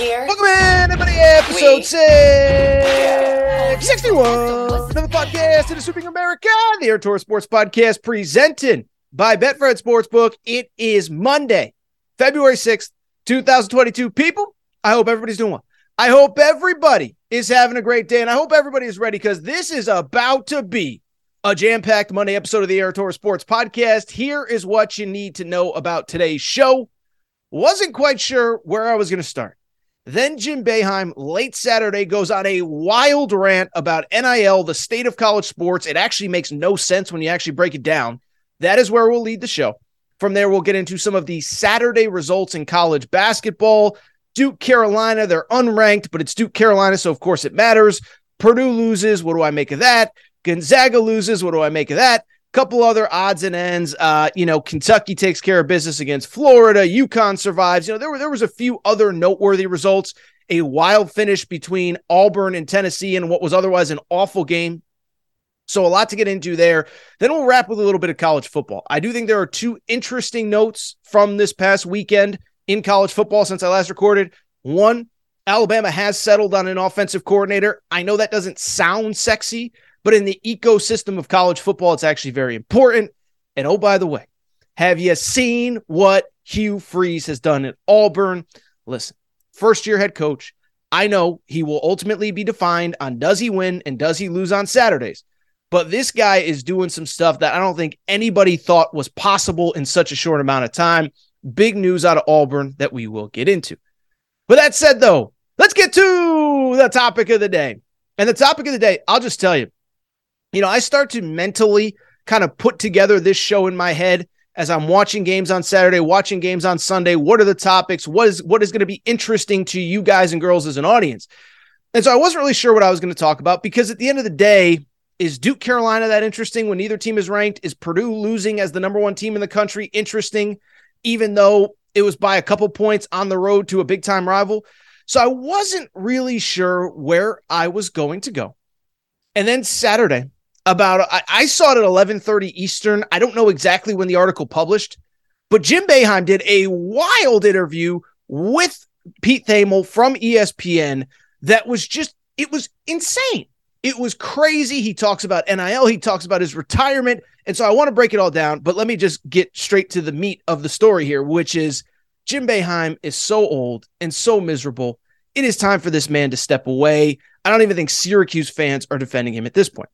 Here. Welcome in, everybody, episode 661 of the podcast of the Sweeping America, the Aaron Torres Sports Podcast presented by Betfred Sportsbook. It is Monday, February 6th, 2022. People, I hope everybody's doing well. I hope everybody is having a great day, and I hope everybody is ready because this is about to be a jam packed Monday episode of the Aaron Torres Sports Podcast. Here is what you need to know about today's show. Wasn't quite sure where I was going to start. Then Jim Boeheim, late Saturday, goes on a wild rant about NIL, the state of college sports. It actually makes no sense when you actually break it down. That is where we'll lead the show. From there, we'll get into some of the Saturday results in college basketball. Duke, Carolina, they're unranked, but it's Duke, Carolina, so of course it matters. Purdue loses. What do I make of that? Gonzaga loses. What do I make of that? Couple other odds and ends. Uh, you know, Kentucky takes care of business against Florida. UConn survives. You know, there were there was a few other noteworthy results. A wild finish between Auburn and Tennessee in what was otherwise an awful game. So a lot to get into there. Then we'll wrap with a little bit of college football. I do think there are two interesting notes from this past weekend in college football since I last recorded. One, Alabama has settled on an offensive coordinator. I know that doesn't sound sexy, but in the ecosystem of college football, it's actually very important. And oh, by the way, have you seen what Hugh Freeze has done at Auburn? Listen, first year head coach. I know he will ultimately be defined on does he win and does he lose on Saturdays. But this guy is doing some stuff that I don't think anybody thought was possible in such a short amount of time. Big news out of Auburn that we will get into. But that said, though, let's get to the topic of the day. And the topic of the day, I'll just tell you, you know, I start to mentally kind of put together this show in my head as I'm watching games on Saturday, watching games on Sunday. What are the topics? What is what is going to be interesting to you guys and girls as an audience? And so I wasn't really sure what I was going to talk about because at the end of the day, is Duke Carolina that interesting when neither team is ranked? Is Purdue losing as the number one team in the country interesting, even though it was by a couple points on the road to a big time rival? So I wasn't really sure where I was going to go. And then Saturday, about I, I saw it at 11:30 Eastern. I don't know exactly when the article published, but Jim Boeheim did a wild interview with Pete Thamel from ESPN that was just it was insane. It was crazy. He talks about NIL, he talks about his retirement. And so I want to break it all down, but let me just get straight to the meat of the story here, which is Jim Boeheim is so old and so miserable. It is time for this man to step away. I don't even think Syracuse fans are defending him at this point.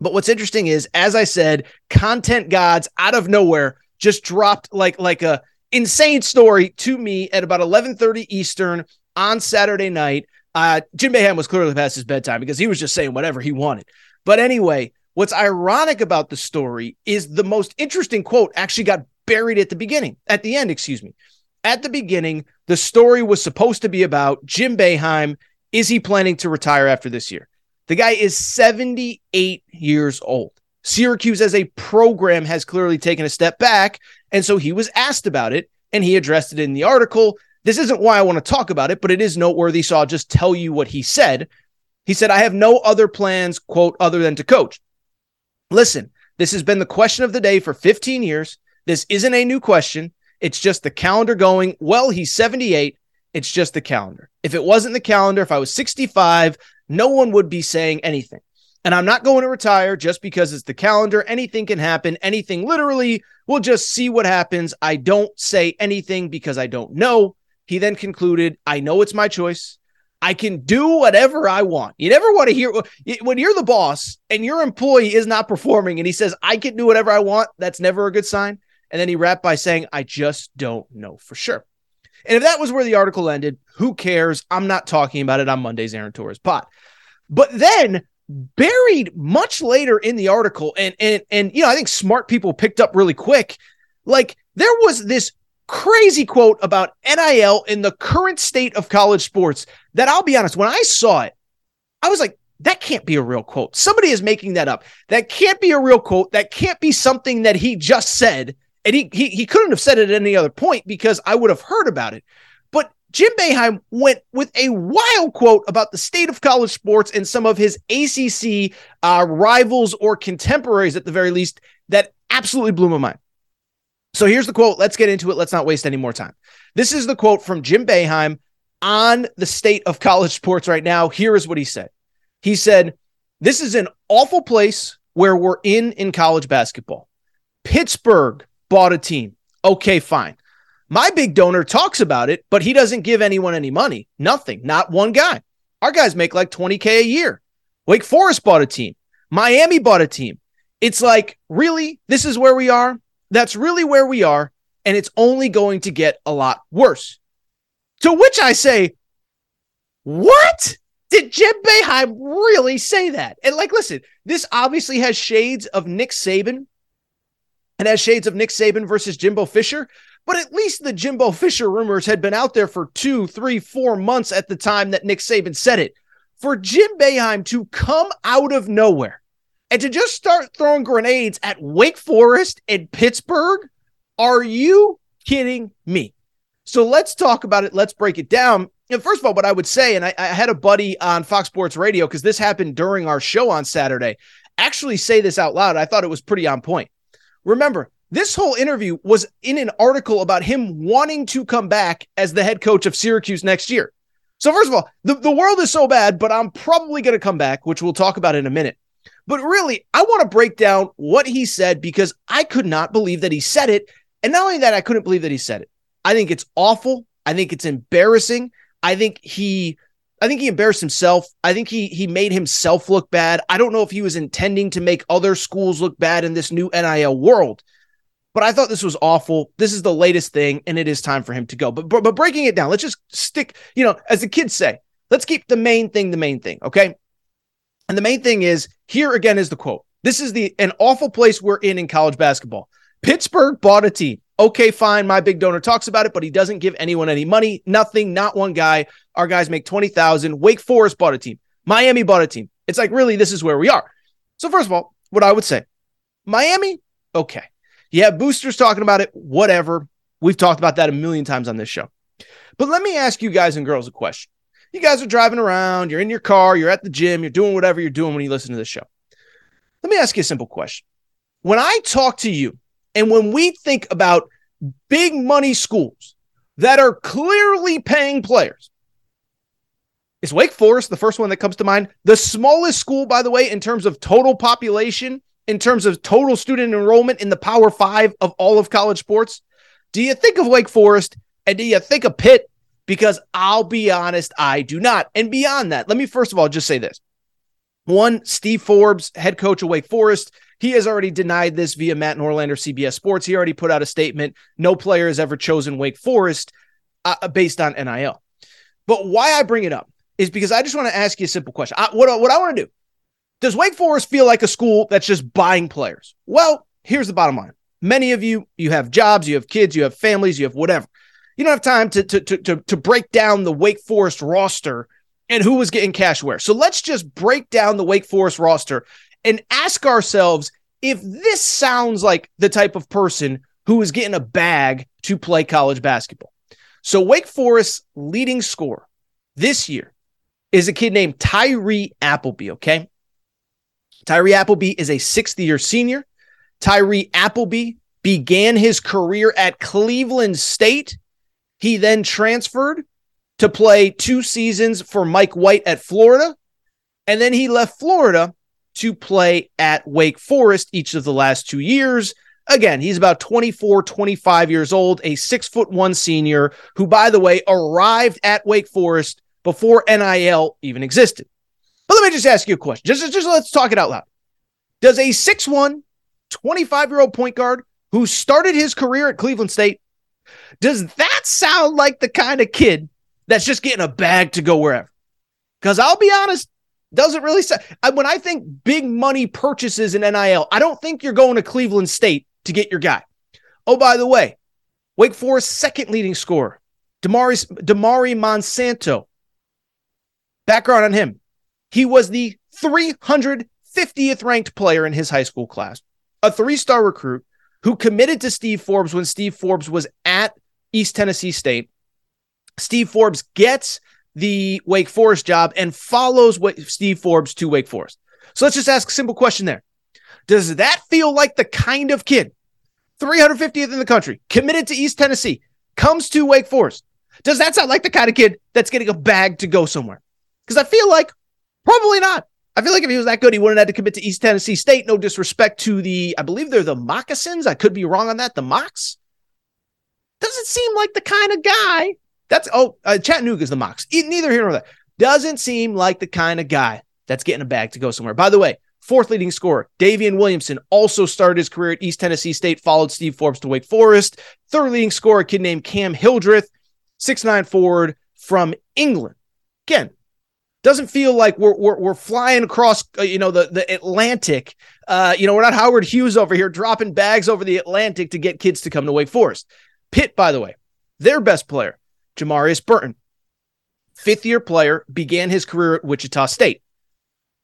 But what's interesting is, as I said, content gods out of nowhere just dropped like like a insane story to me at about 11:30 Eastern on Saturday night. Uh, Jim Boeheim was clearly past his bedtime because he was just saying whatever he wanted. But anyway, what's ironic about the story is the most interesting quote actually got buried at the beginning, at the end, excuse me. At the beginning, the story was supposed to be about Jim Boeheim. Is he planning to retire after this year? The guy is 78 years old. Syracuse as a program has clearly taken a step back. And so he was asked about it and he addressed it in the article. This isn't why I want to talk about it, but it is noteworthy. So I'll just tell you what he said. He said, I have no other plans, quote, other than to coach. Listen, this has been the question of the day for 15 years. This isn't a new question. It's just the calendar going, well, he's 78. It's just the calendar. If it wasn't the calendar, if I was 65, no one would be saying anything. And I'm not going to retire just because it's the calendar. Anything can happen. Anything literally. We'll just see what happens. I don't say anything because I don't know. He then concluded, I know it's my choice. I can do whatever I want. You never want to hear when you're the boss and your employee is not performing and he says, I can do whatever I want. That's never a good sign. And then he wrapped by saying, I just don't know for sure. And if that was where the article ended, who cares? I'm not talking about it on Monday's Aaron Torres pot. But then buried much later in the article, and and and you know, I think smart people picked up really quick. Like there was this crazy quote about NIL in the current state of college sports that I'll be honest, when I saw it, I was like, that can't be a real quote. Somebody is making that up. That can't be a real quote. That can't be something that he just said. And he he, he couldn't have said it at any other point because I would have heard about it. But Jim Boeheim went with a wild quote about the state of college sports and some of his ACC uh, rivals or contemporaries, at the very least, that absolutely blew my mind. So here's the quote. Let's get into it. Let's not waste any more time. This is the quote from Jim Boeheim on the state of college sports right now. Here is what he said. He said, This is an awful place where we're in in college basketball. Pittsburgh bought a team. Okay, fine. My big donor talks about it, but he doesn't give anyone any money. Nothing. Not one guy. Our guys make like 20K a year. Wake Forest bought a team. Miami bought a team. It's like, really? This is where we are? That's really where we are. And it's only going to get a lot worse. To which I say, what? Did Jim Boeheim really say that? And like, listen, this obviously has shades of Nick Saban and has shades of Nick Saban versus Jimbo Fisher. But at least the Jimbo Fisher rumors had been out there for two, three, four months at the time that Nick Saban said it. For Jim Boeheim to come out of nowhere and to just start throwing grenades at Wake Forest and Pittsburgh, are you kidding me? So let's talk about it. Let's break it down. And first of all, what I would say, and I, I had a buddy on Fox Sports Radio because this happened during our show on Saturday, actually say this out loud. I thought it was pretty on point. Remember, this whole interview was in an article about him wanting to come back as the head coach of Syracuse next year. So, first of all, the, the world is so bad, but I'm probably going to come back, which we'll talk about in a minute. But really, I want to break down what he said because I could not believe that he said it. And not only that, I couldn't believe that he said it. I think it's awful. I think it's embarrassing. I think he I think he embarrassed himself. I think he he made himself look bad. I don't know if he was intending to make other schools look bad in this new NIL world. But I thought this was awful. This is the latest thing and it is time for him to go. But but, but breaking it down, let's just stick, you know, as the kids say, let's keep the main thing the main thing, okay? And the main thing is here again is the quote. This is the an awful place we're in in college basketball. Pittsburgh bought a team. Okay, fine. My big donor talks about it, but he doesn't give anyone any money. Nothing, not one guy. Our guys make 20,000. Wake Forest bought a team. Miami bought a team. It's like, really, this is where we are. So, first of all, what I would say Miami, okay. You have boosters talking about it, whatever. We've talked about that a million times on this show. But let me ask you guys and girls a question you guys are driving around, you're in your car, you're at the gym, you're doing whatever you're doing when you listen to this show. Let me ask you a simple question. When I talk to you, and when we think about big money schools that are clearly paying players, is Wake Forest the first one that comes to mind? The smallest school, by the way, in terms of total population, in terms of total student enrollment in the Power Five of all of college sports. Do you think of Wake Forest and do you think of Pitt because I'll be honest, I do not. And beyond that, let me first of all just say this. One, Steve Forbes, head coach of Wake Forest, he has already denied this via Matt Norlander, CBS Sports. He already put out a statement. No player has ever chosen Wake Forest uh, uh based on NIL. But why I bring it up is because I just want to ask you a simple question. I, what, what I want to do does Wake Forest feel like a school that's just buying players? Well, here's the bottom line. Many of you, you have jobs, you have kids, you have families, you have whatever you don't have time to, to, to, to, to break down the Wake Forest roster and who was getting cash where. So let's just break down the Wake Forest roster and ask ourselves if this sounds like the type of person who is getting a bag to play college basketball. So Wake Forest's leading scorer this year is a kid named Tyree Appleby, okay? Tyree Appleby is a sixth year senior. Tyree Appleby began his career at Cleveland State. He then transferred to play two seasons for Mike White at Florida. And then he left Florida to play at Wake Forest each of the last two years. Again, he's about 24, 25 years old, a six foot one senior who, by the way, arrived at Wake Forest before NIL even existed. But let me just ask you a question. Just, just, let's talk it out loud. Does a 6'1, 25 year old point guard who started his career at Cleveland State, does that sound like the kind of kid that's just getting a bag to go wherever? Because I'll be honest, doesn't really say. When I think big money purchases in NIL, I don't think you're going to Cleveland State to get your guy. Oh, by the way, Wake Forest second leading scorer, Damari, Damari Monsanto. Background on him. He was the 350th ranked player in his high school class, a three star recruit who committed to Steve Forbes when Steve Forbes was at East Tennessee State. Steve Forbes gets the Wake Forest job and follows Steve Forbes to Wake Forest. So let's just ask a simple question there. Does that feel like the kind of kid, 350th in the country, committed to East Tennessee, comes to Wake Forest? Does that sound like the kind of kid that's getting a bag to go somewhere? Because I feel like probably not. I feel like if he was that good, he wouldn't have had to commit to East Tennessee State. No disrespect to the, I believe they're the Moccasins. I could be wrong on that. The Mocs. Doesn't seem like the kind of guy that's oh, uh, Chattanooga's the Mocs. Neither here nor there. Doesn't seem like the kind of guy that's getting a bag to go somewhere. By the way, fourth leading scorer, Daivien Williamson, also started his career at East Tennessee State, followed Steve Forbes to Wake Forest. Third leading scorer, a kid named Cam Hildreth, six nine forward from England. Again, doesn't feel like we're we're, we're flying across uh, you know the the Atlantic. Uh, you know, we're not Howard Hughes over here dropping bags over the Atlantic to get kids to come to Wake Forest. Pitt, by the way, their best player, Jamarius Burton, fifth year player, began his career at Wichita State.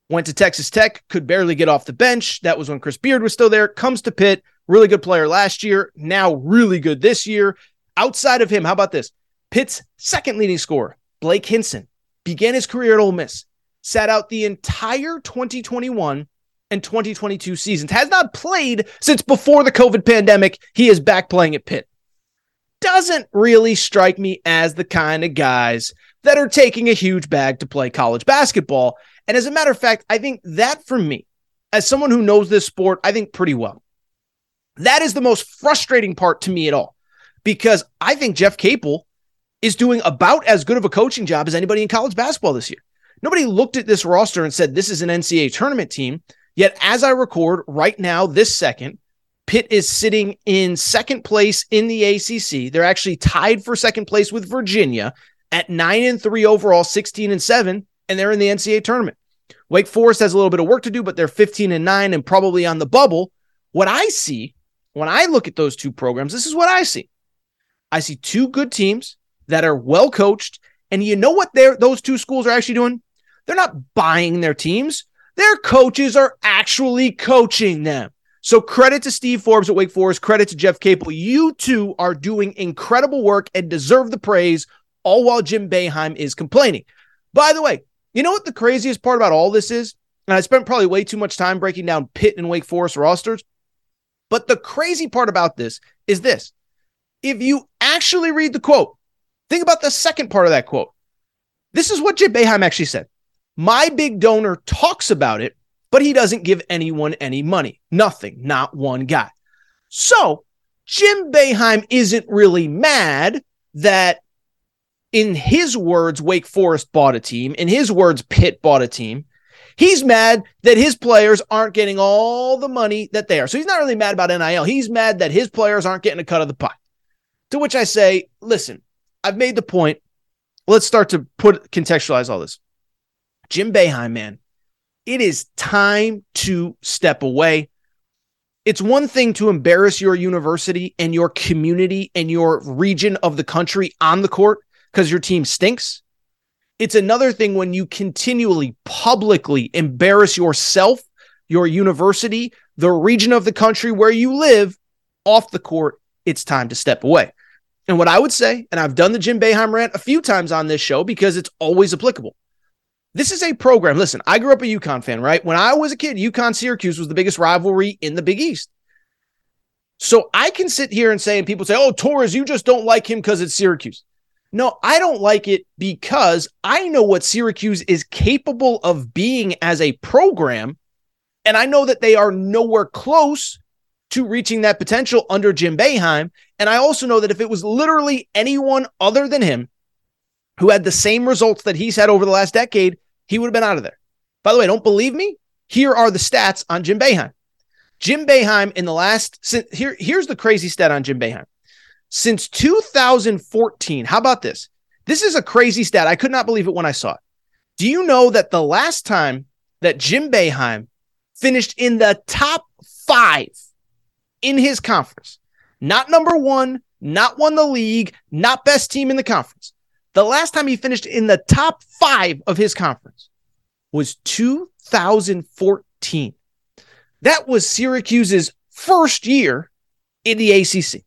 Went to Texas Tech, could barely get off the bench. That was when Chris Beard was still there. Comes to Pitt, really good player last year, now really good this year. Outside of him, how about this? Pitt's second leading scorer, Blake Hinson, began his career at Ole Miss, sat out the entire 2021 and 2022 seasons, has not played since before the COVID pandemic. He is back playing at Pitt doesn't really strike me as the kind of guys that are taking a huge bag to play college basketball. And as a matter of fact, I think that for me, as someone who knows this sport, I think pretty well. That is the most frustrating part to me at all because I think Jeff Capel is doing about as good of a coaching job as anybody in college basketball this year. Nobody looked at this roster and said, this is an NCAA tournament team. Yet, as I record right now, this second, Pitt is sitting in second place in the ACC. They're actually tied for second place with Virginia at 9 and 3 overall, 16 and 7, and they're in the NCAA tournament. Wake Forest has a little bit of work to do, but they're 15 and 9 and probably on the bubble. What I see when I look at those two programs, this is what I see. I see two good teams that are well coached, and you know what they're, those two schools are actually doing? They're not buying their teams. Their coaches are actually coaching them. So credit to Steve Forbes at Wake Forest, credit to Jeff Capel. You two are doing incredible work and deserve the praise, all while Jim Boeheim is complaining. By the way, you know what the craziest part about all this is? And I spent probably way too much time breaking down Pitt and Wake Forest rosters. But the crazy part about this is this. If you actually read the quote, think about the second part of that quote. This is what Jim Boeheim actually said. My big donor talks about it, but he doesn't give anyone any money. Nothing, not one guy. So Jim Boeheim isn't really mad that, in his words, Wake Forest bought a team. In his words, Pitt bought a team. He's mad that his players aren't getting all the money that they are. So he's not really mad about NIL. He's mad that his players aren't getting a cut of the pie. To which I say, listen, I've made the point. Let's start to put contextualize all this. Jim Boeheim, man, it is time to step away. It's one thing to embarrass your university and your community and your region of the country on the court because your team stinks. It's another thing when you continually publicly embarrass yourself, your university, the region of the country where you live off the court. It's time to step away. And what I would say, and I've done the Jim Boeheim rant a few times on this show because it's always applicable. This is a program. Listen, I grew up a UConn fan, right? When I was a kid, UConn Syracuse was the biggest rivalry in the Big East. So I can sit here and say, and people say, oh, Torres, you just don't like him because it's Syracuse. No, I don't like it because I know what Syracuse is capable of being as a program. And I know that they are nowhere close to reaching that potential under Jim Boeheim. And I also know that if it was literally anyone other than him who had the same results that he's had over the last decade, he would have been out of there. By the way, don't believe me? Here are the stats on Jim Boeheim. Jim Boeheim in the last here here's the crazy stat on Jim Boeheim. Since 2014, how about this? This is a crazy stat. I could not believe it when I saw it. Do you know that the last time that Jim Boeheim finished in the top five in his conference, not number one, not won the league, not best team in the conference. The last time he finished in the top five of his conference was 2014. That was Syracuse's first year in the ACC.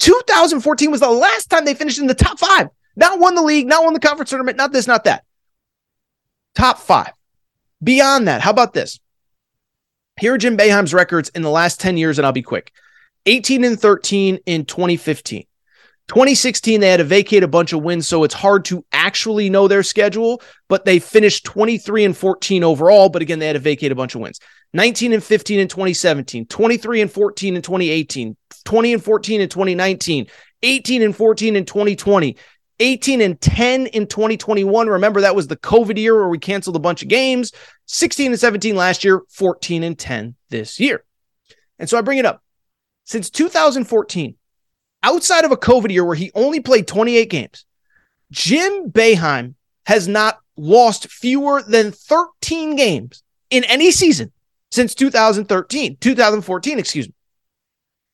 2014 was the last time they finished in the top five. Not won the league, not won the conference tournament, not this, not that. Top five. Beyond that, how about this? Here are Jim Boeheim's records in the last 10 years, and I'll be quick 18 and 13 in 2015. 2016, they had to vacate a bunch of wins, so it's hard to actually know their schedule, but they finished 23 and 14 overall. But again, they had to vacate a bunch of wins. 19 and 15 in 2017, 23 and 14 in 2018, 20 and 14 in 2019, 18 and 14 in 2020, 18 and 10 in 2021. Remember, that was the COVID year where we canceled a bunch of games. 16 and 17 last year, 14 and 10 this year. And so I bring it up. Since 2014, outside of a COVID year where he only played 28 games, Jim Boeheim has not lost fewer than 13 games in any season since 2013, 2014, excuse me.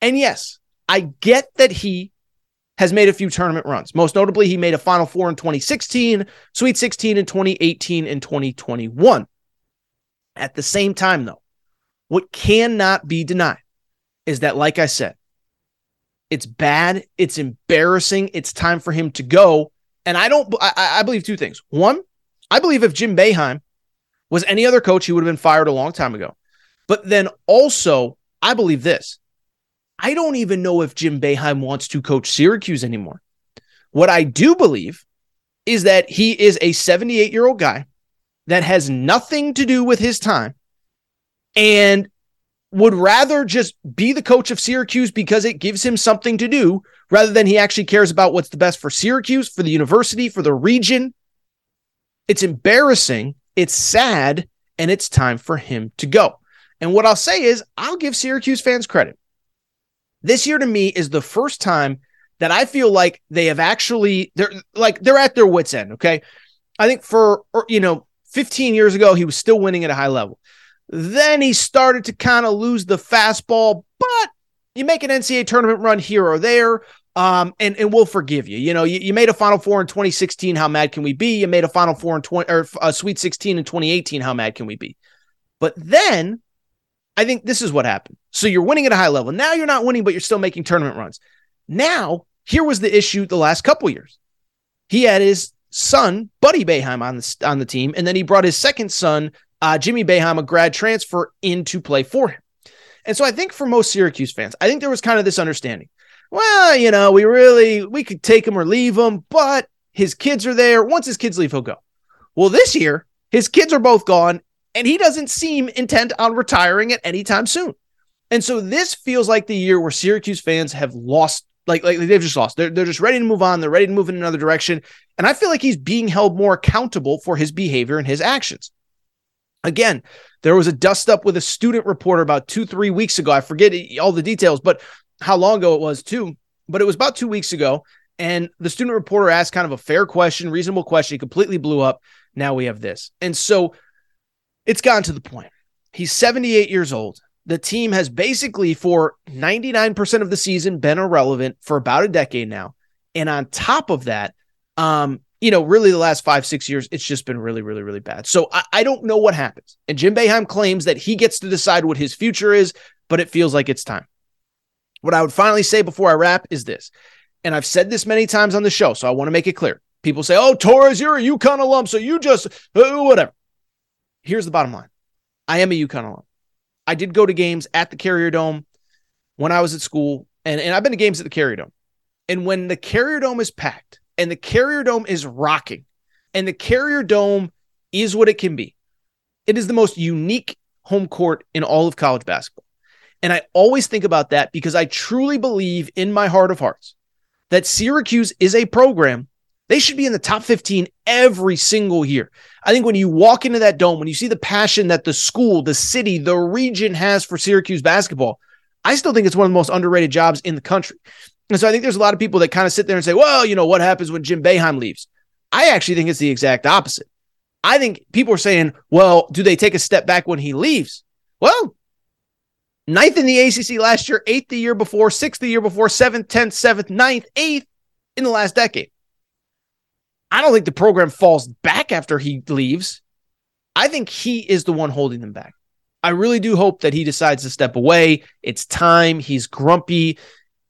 And yes, I get that he has made a few tournament runs. Most notably, he made a Final Four in 2016, Sweet 16 in 2018 and 2021. At the same time, though, what cannot be denied is that, like I said, it's bad. It's embarrassing. It's time for him to go. And I don't, I, I believe two things. One, I believe if Jim Boeheim was any other coach, he would have been fired a long time ago. But then also, I believe this. I don't even know if Jim Boeheim wants to coach Syracuse anymore. What I do believe is that he is a 78 year old guy that has nothing to do with his time and would rather just be the coach of Syracuse because it gives him something to do rather than he actually cares about what's the best for Syracuse, for the university, for the region. It's embarrassing, it's sad, and it's time for him to go. And what I'll say is, I'll give Syracuse fans credit. This year to me is the first time that I feel like they have actually they're like they're at their wits end, okay? I think for you know, 15 years ago he was still winning at a high level. Then he started to kind of lose the fastball, but you make an NCAA tournament run here or there, um, and and we'll forgive you. You know, you, you made a Final Four in 2016. How mad can we be? You made a Final Four in 20 or a Sweet 16 in 2018. How mad can we be? But then, I think this is what happened. So you're winning at a high level. Now you're not winning, but you're still making tournament runs. Now here was the issue the last couple years. He had his son Buddy Boeheim on the on the team, and then he brought his second son uh, Jimmy Boeheim, a grad transfer, into play for him. And so I think for most Syracuse fans, I think there was kind of this understanding. Well, you know, we really we could take him or leave him, but his kids are there. Once his kids leave, he'll go. Well, this year his kids are both gone, and he doesn't seem intent on retiring at any time soon. And so this feels like the year where Syracuse fans have lost, like, like they've just lost. They're, they're just ready to move on. They're ready to move in another direction. And I feel like he's being held more accountable for his behavior and his actions. Again, there was a dust up with a student reporter about two, three weeks ago. I forget all the details, but how long ago it was too. But it was about two weeks ago. And the student reporter asked kind of a fair question, reasonable question. He completely blew up. Now we have this. And so it's gotten to the point. He's 78 years old. The team has basically, for 99% of the season, been irrelevant for about a decade now. And on top of that, um, you know, really the last five, six years, it's just been really, really, really bad. So I, I don't know what happens. And Jim Boeheim claims that he gets to decide what his future is, but it feels like it's time. What I would finally say before I wrap is this, and I've said this many times on the show, so I want to make it clear. People say, oh, Torres, you're a UConn alum, so you just, uh, whatever. Here's the bottom line I am a UConn alum. I did go to games at the Carrier Dome when I was at school, and, and I've been to games at the Carrier Dome. And when the Carrier Dome is packed and the Carrier Dome is rocking and the Carrier Dome is what it can be, it is the most unique home court in all of college basketball. And I always think about that because I truly believe in my heart of hearts that Syracuse is a program. They should be in the top 15 every single year. I think when you walk into that dome, when you see the passion that the school, the city, the region has for Syracuse basketball, I still think it's one of the most underrated jobs in the country. And so I think there's a lot of people that kind of sit there and say, well, you know, what happens when Jim Boeheim leaves? I actually think it's the exact opposite. I think people are saying, well, do they take a step back when he leaves? Well, ninth in the ACC last year, eighth the year before, sixth the year before, seventh, tenth, seventh, ninth, eighth in the last decade. I don't think the program falls back after he leaves. I think he is the one holding them back. I really do hope that he decides to step away. It's time. He's grumpy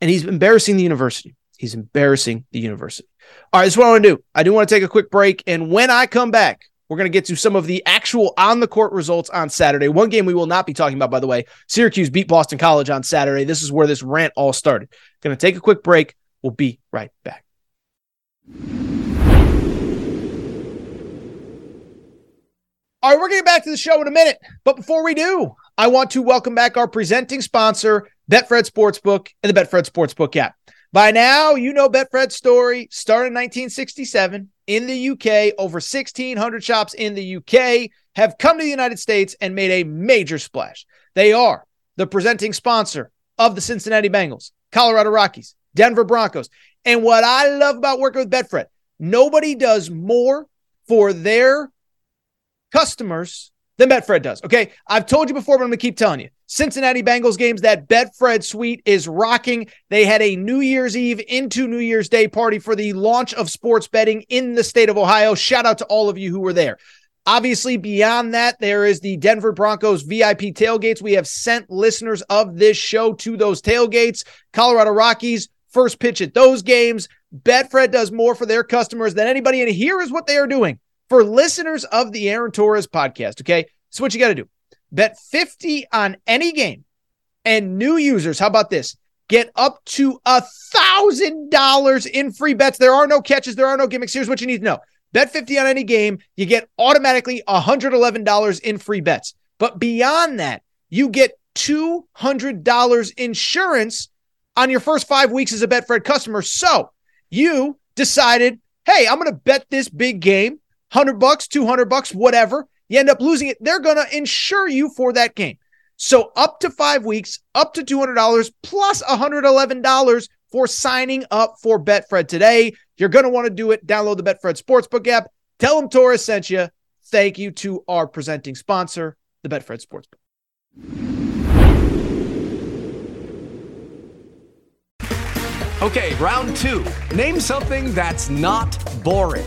and he's embarrassing the university. He's embarrassing the university. All right, this is what I want to do. I do want to take a quick break. And when I come back, we're going to get to some of the actual on the court results on Saturday. One game we will not be talking about, by the way Syracuse beat Boston College on Saturday. This is where this rant all started. Going to take a quick break. We'll be right back. All right, we're getting back to the show in a minute. But before we do, I want to welcome back our presenting sponsor, Betfred Sportsbook and the Betfred Sportsbook app. By now, you know Betfred's story. Started in 1967 in the UK, over 1,600 shops in the UK have come to the United States and made a major splash. They are the presenting sponsor of the Cincinnati Bengals, Colorado Rockies, Denver Broncos. And what I love about working with Betfred, nobody does more for their customers than Betfred does. Okay. I've told you before, but I'm going to keep telling you. Cincinnati Bengals games, that Betfred suite is rocking. They had a New Year's Eve into New Year's Day party for the launch of sports betting in the state of Ohio. Shout out to all of you who were there. Obviously, beyond that, there is the Denver Broncos VIP tailgates. We have sent listeners of this show to those tailgates. Colorado Rockies, first pitch at those games. Betfred does more for their customers than anybody. And here is what they are doing for listeners of the Aaron Torres podcast. Okay. So, what you got to do Bet 50 on any game. And new users, how about this? Get up to a thousand dollars in free bets. There are no catches, there are no gimmicks. Here's what you need to know. Bet 50 on any game, you get automatically $111 in free bets. But beyond that, you get $200 insurance on your first five weeks as a Betfred customer. So you decided, hey, I'm going to bet this big game, 100 bucks, 200 bucks, whatever you end up losing it, they're going to insure you for that game. So up to five weeks, up to $200 plus $111 for signing up for Betfred today. You're going to want to do it. Download the Betfred Sportsbook app. Tell them Torres sent you. Thank you to our presenting sponsor, the Betfred Sportsbook. Okay, round two. Name something that's not boring.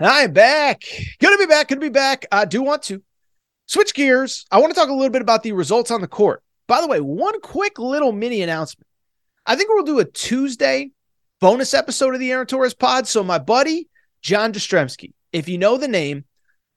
I'm back. To be back. To be back. I do want to switch gears. I want to talk a little bit about the results on the court. By the way, one quick little mini announcement. I think we'll do a Tuesday bonus episode of the Aaron Torres pod. So, my buddy, John Jastremski, if you know the name,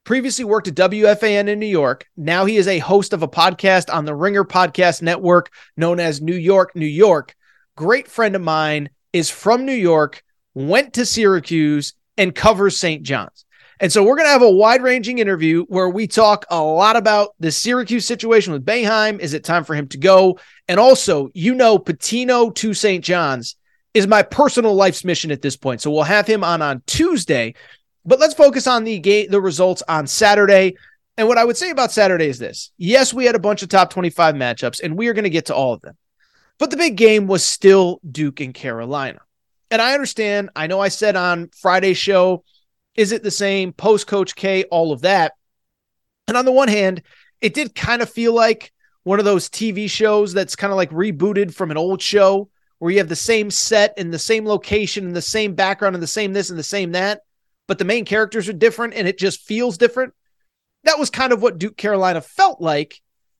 previously worked at WFAN in New York. Now he is a host of a podcast on the Ringer Podcast Network known as New York, New York. Great friend of mine is from New York, went to Syracuse, and covers St. John's. And so we're going to have a wide ranging interview where we talk a lot about the Syracuse situation with Boeheim. Is it time for him to go? And also, you know, Pitino to St. John's is my personal life's mission at this point. So we'll have him on on Tuesday. But let's focus on the game, the results on Saturday. And what I would say about Saturday is this: yes, we had a bunch of top twenty-five matchups, and we are going to get to all of them. But the big game was still Duke and Carolina. And I understand. I know I said on Friday's show is it the same post Coach K? All of that. And on the one hand, it did kind of feel like one of those TV shows that's kind of like rebooted from an old show where you have the same set and the same location and the same background and the same this and the same that, but the main characters are different and it just feels different. That was kind of what Duke Carolina felt like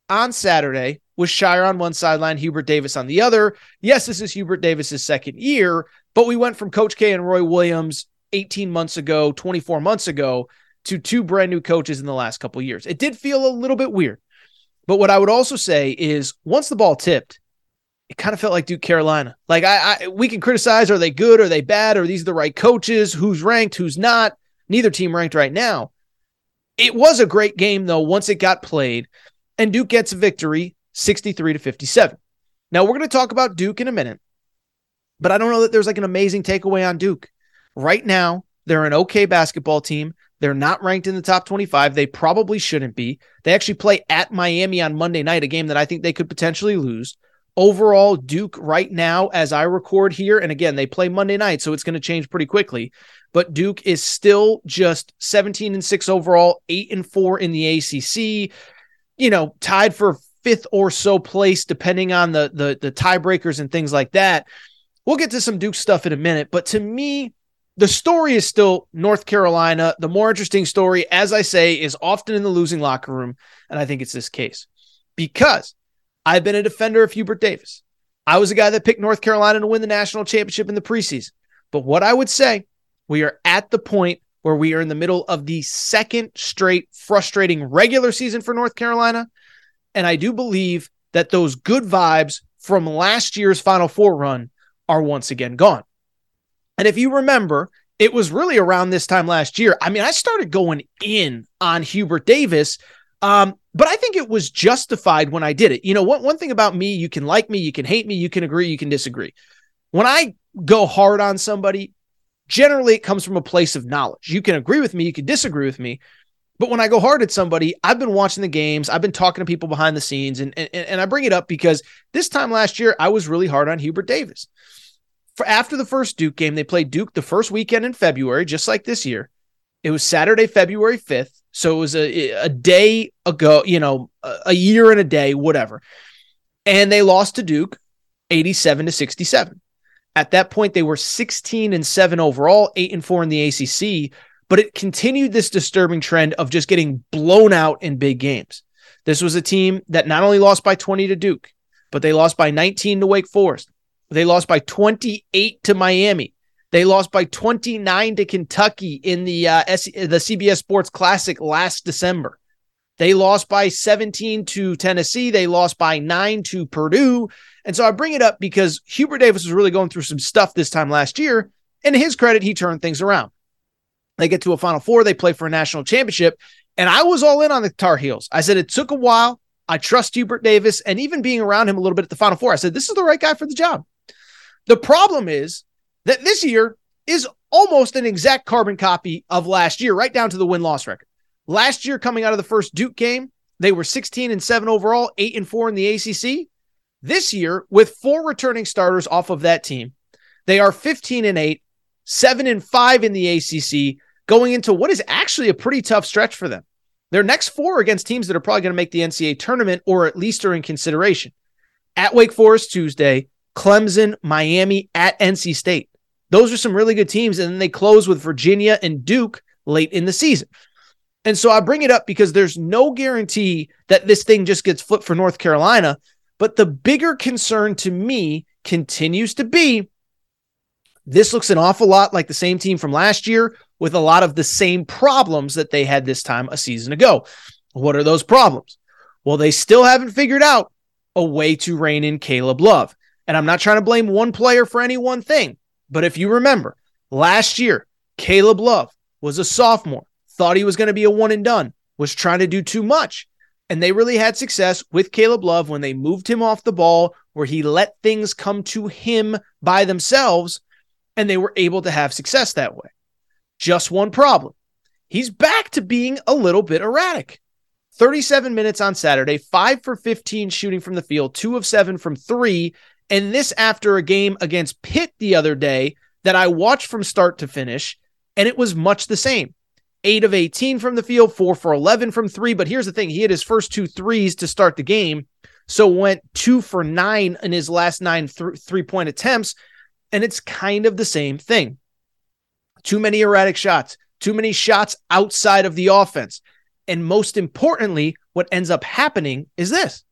on Saturday with Scheyer on one sideline, Hubert Davis on the other. Yes, this is Hubert Davis's second year, but we went from Coach K and Roy Williams 18 months ago, 24 months ago to two brand new coaches in the last couple years. It did feel a little bit weird. But what I would also say is once the ball tipped, it kind of felt like Duke Carolina. Like I, I we can criticize are they good, are they bad, are these the right coaches, who's ranked, who's not. Neither team ranked right now. It was a great game though once it got played and Duke gets a victory 63 to 57. Now we're going to talk about Duke in a minute. But I don't know that there's like an amazing takeaway on Duke. Right now, they're an okay basketball team. They're not ranked in the top 25. They probably shouldn't be. They actually play at Miami on Monday night, a game that I think they could potentially lose. Overall, Duke right now, as I record here, and again, they play Monday night, so it's going to change pretty quickly. But Duke is still just 17 and 6 overall, 8 and 4 in the ACC, you know, tied for fifth or so place, depending on the the, the tiebreakers and things like that. We'll get to some Duke stuff in a minute, but to me, the story is still North Carolina. The more interesting story, as I say, is often in the losing locker room. And I think it's this case because I've been a defender of Hubert Davis. I was a guy that picked North Carolina to win the national championship in the preseason. But what I would say, we are at the point where we are in the middle of the second straight frustrating regular season for North Carolina. And I do believe that those good vibes from last year's Final Four run are once again gone. And if you remember, it was really around this time last year. I mean, I started going in on Hubert Davis. Um, but I think it was justified when I did it. You know, one, one thing about me, you can like me, you can hate me, you can agree, you can disagree. When I go hard on somebody, generally it comes from a place of knowledge. You can agree with me, you can disagree with me. But when I go hard at somebody, I've been watching the games, I've been talking to people behind the scenes, and, and, and I bring it up because this time last year, I was really hard on Hubert Davis after the first Duke game, they played Duke the first weekend in February, just like this year. It was Saturday, February 5th. So it was a, a day ago, you know, a, year and a day, whatever. And they lost to Duke 87 to 67. At that point, they were 16 and 7 overall, 8 and 4 in the ACC, but it continued this disturbing trend of just getting blown out in big games. This was a team that not only lost by 20 to Duke, but they lost by 19 to Wake Forest. They lost by 28 to Miami. They lost by 29 to Kentucky in the uh, S- the CBS Sports Classic last December. They lost by 17 to Tennessee. They lost by nine to Purdue. And so I bring it up because Hubert Davis was really going through some stuff this time last year. And to his credit, he turned things around. They get to a Final Four. They play for a national championship. And I was all in on the Tar Heels. I said it took a while. I trust Hubert Davis. And even being around him a little bit at the Final Four, I said, this is the right guy for the job. The problem is that this year is almost an exact carbon copy of last year, right down to the win loss record. Last year, coming out of the first Duke game, they were 16 and 7 overall, 8 and 4 in the ACC. This year, with four returning starters off of that team, they are 15 and 8, 7 and 5 in the ACC, going into what is actually a pretty tough stretch for them. Their next four against teams that are probably going to make the NCAA tournament or at least are in consideration. At Wake Forest Tuesday, Clemson, Miami, at NC State. Those are some really good teams. And then they close with Virginia and Duke late in the season. And so I bring it up because there's no guarantee that this thing just gets flipped for North Carolina. But the bigger concern to me continues to be this looks an awful lot like the same team from last year with a lot of the same problems that they had this time a season ago. What are those problems? Well, they still haven't figured out a way to rein in Caleb Love. And I'm not trying to blame one player for any one thing, but if you remember, last year, Caleb Love was a sophomore, thought he was going to be a one and done, was trying to do too much. And they really had success with Caleb Love when they moved him off the ball, where he let things come to him by themselves, and they were able to have success that way. Just one problem. He's back to being a little bit erratic. 37 minutes on Saturday, five for 15 shooting from the field, two of seven from three. And this after a game against Pitt the other day that I watched from start to finish, and it was much the same. Eight of 18 from the field, four for 11 from three. But here's the thing he had his first two threes to start the game. So went two for nine in his last nine th- three point attempts. And it's kind of the same thing. Too many erratic shots, too many shots outside of the offense. And most importantly, what ends up happening is this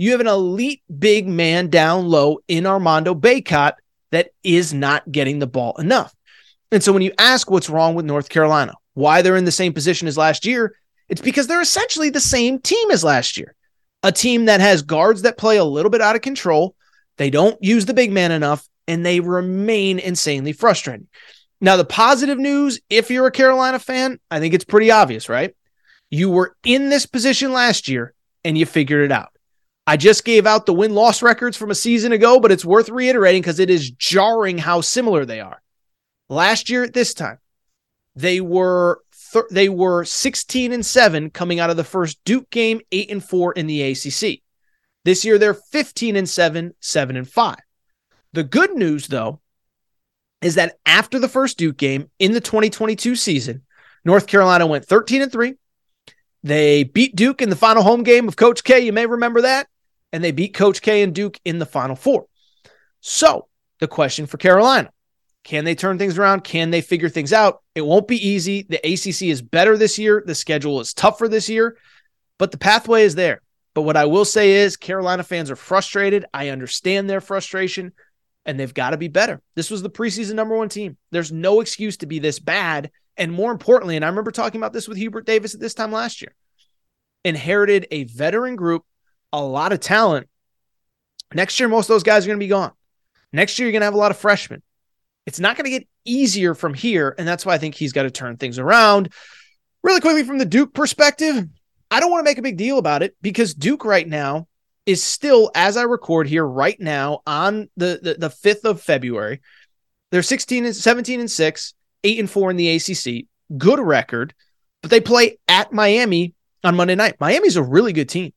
you have an elite big man down low in Armando Bacot that is not getting the ball enough. And so when you ask what's wrong with North Carolina, why they're in the same position as last year, it's because they're essentially the same team as last year. A team that has guards that play a little bit out of control. They don't use the big man enough, and they remain insanely frustrating. Now, the positive news, if you're a Carolina fan, I think it's pretty obvious, right? You were in this position last year and you figured it out. I just gave out the win loss records from a season ago, but it's worth reiterating because it is jarring how similar they are. Last year at this time, they were th- they were 16 and 7 coming out of the first Duke game, 8 and 4 in the ACC. This year they're 15 and 7, 7 and 5. The good news though is that after the first Duke game in the 2022 season, North Carolina went 13 and 3. They beat Duke in the final home game of Coach K. You may remember that. And they beat Coach K and Duke in the final four. So the question for Carolina can they turn things around? Can they figure things out? It won't be easy. The ACC is better this year. The schedule is tougher this year, but the pathway is there. But what I will say is Carolina fans are frustrated. I understand their frustration and they've got to be better. This was the preseason number one team. There's no excuse to be this bad. And more importantly, and I remember talking about this with Hubert Davis at this time last year, inherited a veteran group, a lot of talent. Next year, most of those guys are going to be gone. Next year, you're going to have a lot of freshmen. It's not going to get easier from here. And that's why I think he's got to turn things around. Really quickly, from the Duke perspective, I don't want to make a big deal about it because Duke right now is still, as I record here right now on the, the, the 5th of February, they're 16 and 17 and 6, 8 and 4 in the ACC. Good record, but they play at Miami on Monday night. Miami's a really good team.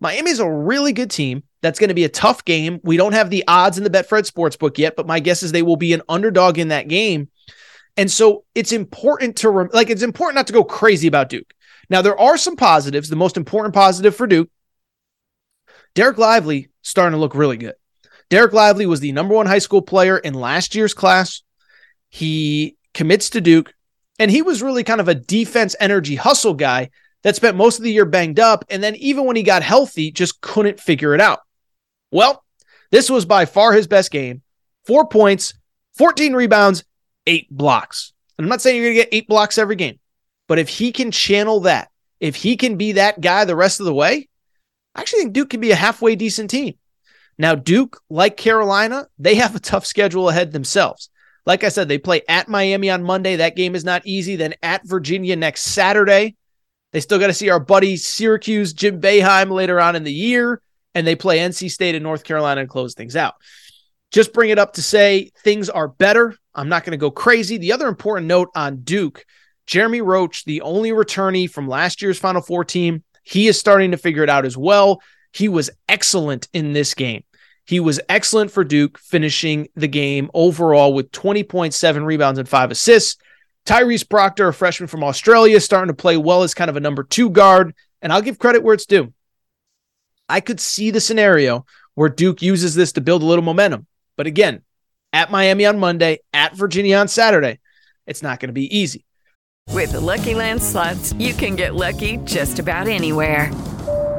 Miami's a really good team. That's going to be a tough game. We don't have the odds in the Betfred Sportsbook yet, but my guess is they will be an underdog in that game. And so it's important to like it's important not to go crazy about Duke. Now there are some positives. The most important positive for Duke, Derek Lively starting to look really good. Derek Lively was the number one high school player in last year's class. He commits to Duke, and he was really kind of a defense energy hustle guy that spent most of the year banged up. And then even when he got healthy, just couldn't figure it out. Well, this was by far his best game. Four points, 14 rebounds, eight blocks. And I'm not saying you're going to get eight blocks every game, but if he can channel that, if he can be that guy the rest of the way, I actually think Duke can be a halfway decent team. Now, Duke, like Carolina, they have a tough schedule ahead themselves. Like I said, they play at Miami on Monday. That game is not easy. Then at Virginia next Saturday. They still got to see our buddy Syracuse, Jim Boeheim later on in the year and they play NC State and North Carolina and close things out. Just bring it up to say things are better. I'm not going to go crazy. The other important note on Duke, Jeremy Roach, the only returnee from last year's Final Four team, he is starting to figure it out as well. He was excellent in this game. He was excellent for Duke, finishing the game overall with 20.7 rebounds and five assists. Tyrese Proctor, a freshman from Australia, starting to play well as kind of a number two guard. And I'll give credit where it's due. I could see the scenario where Duke uses this to build a little momentum. But again, at Miami on Monday, at Virginia on Saturday, it's not going to be easy. With the Lucky Land slots, you can get lucky just about anywhere.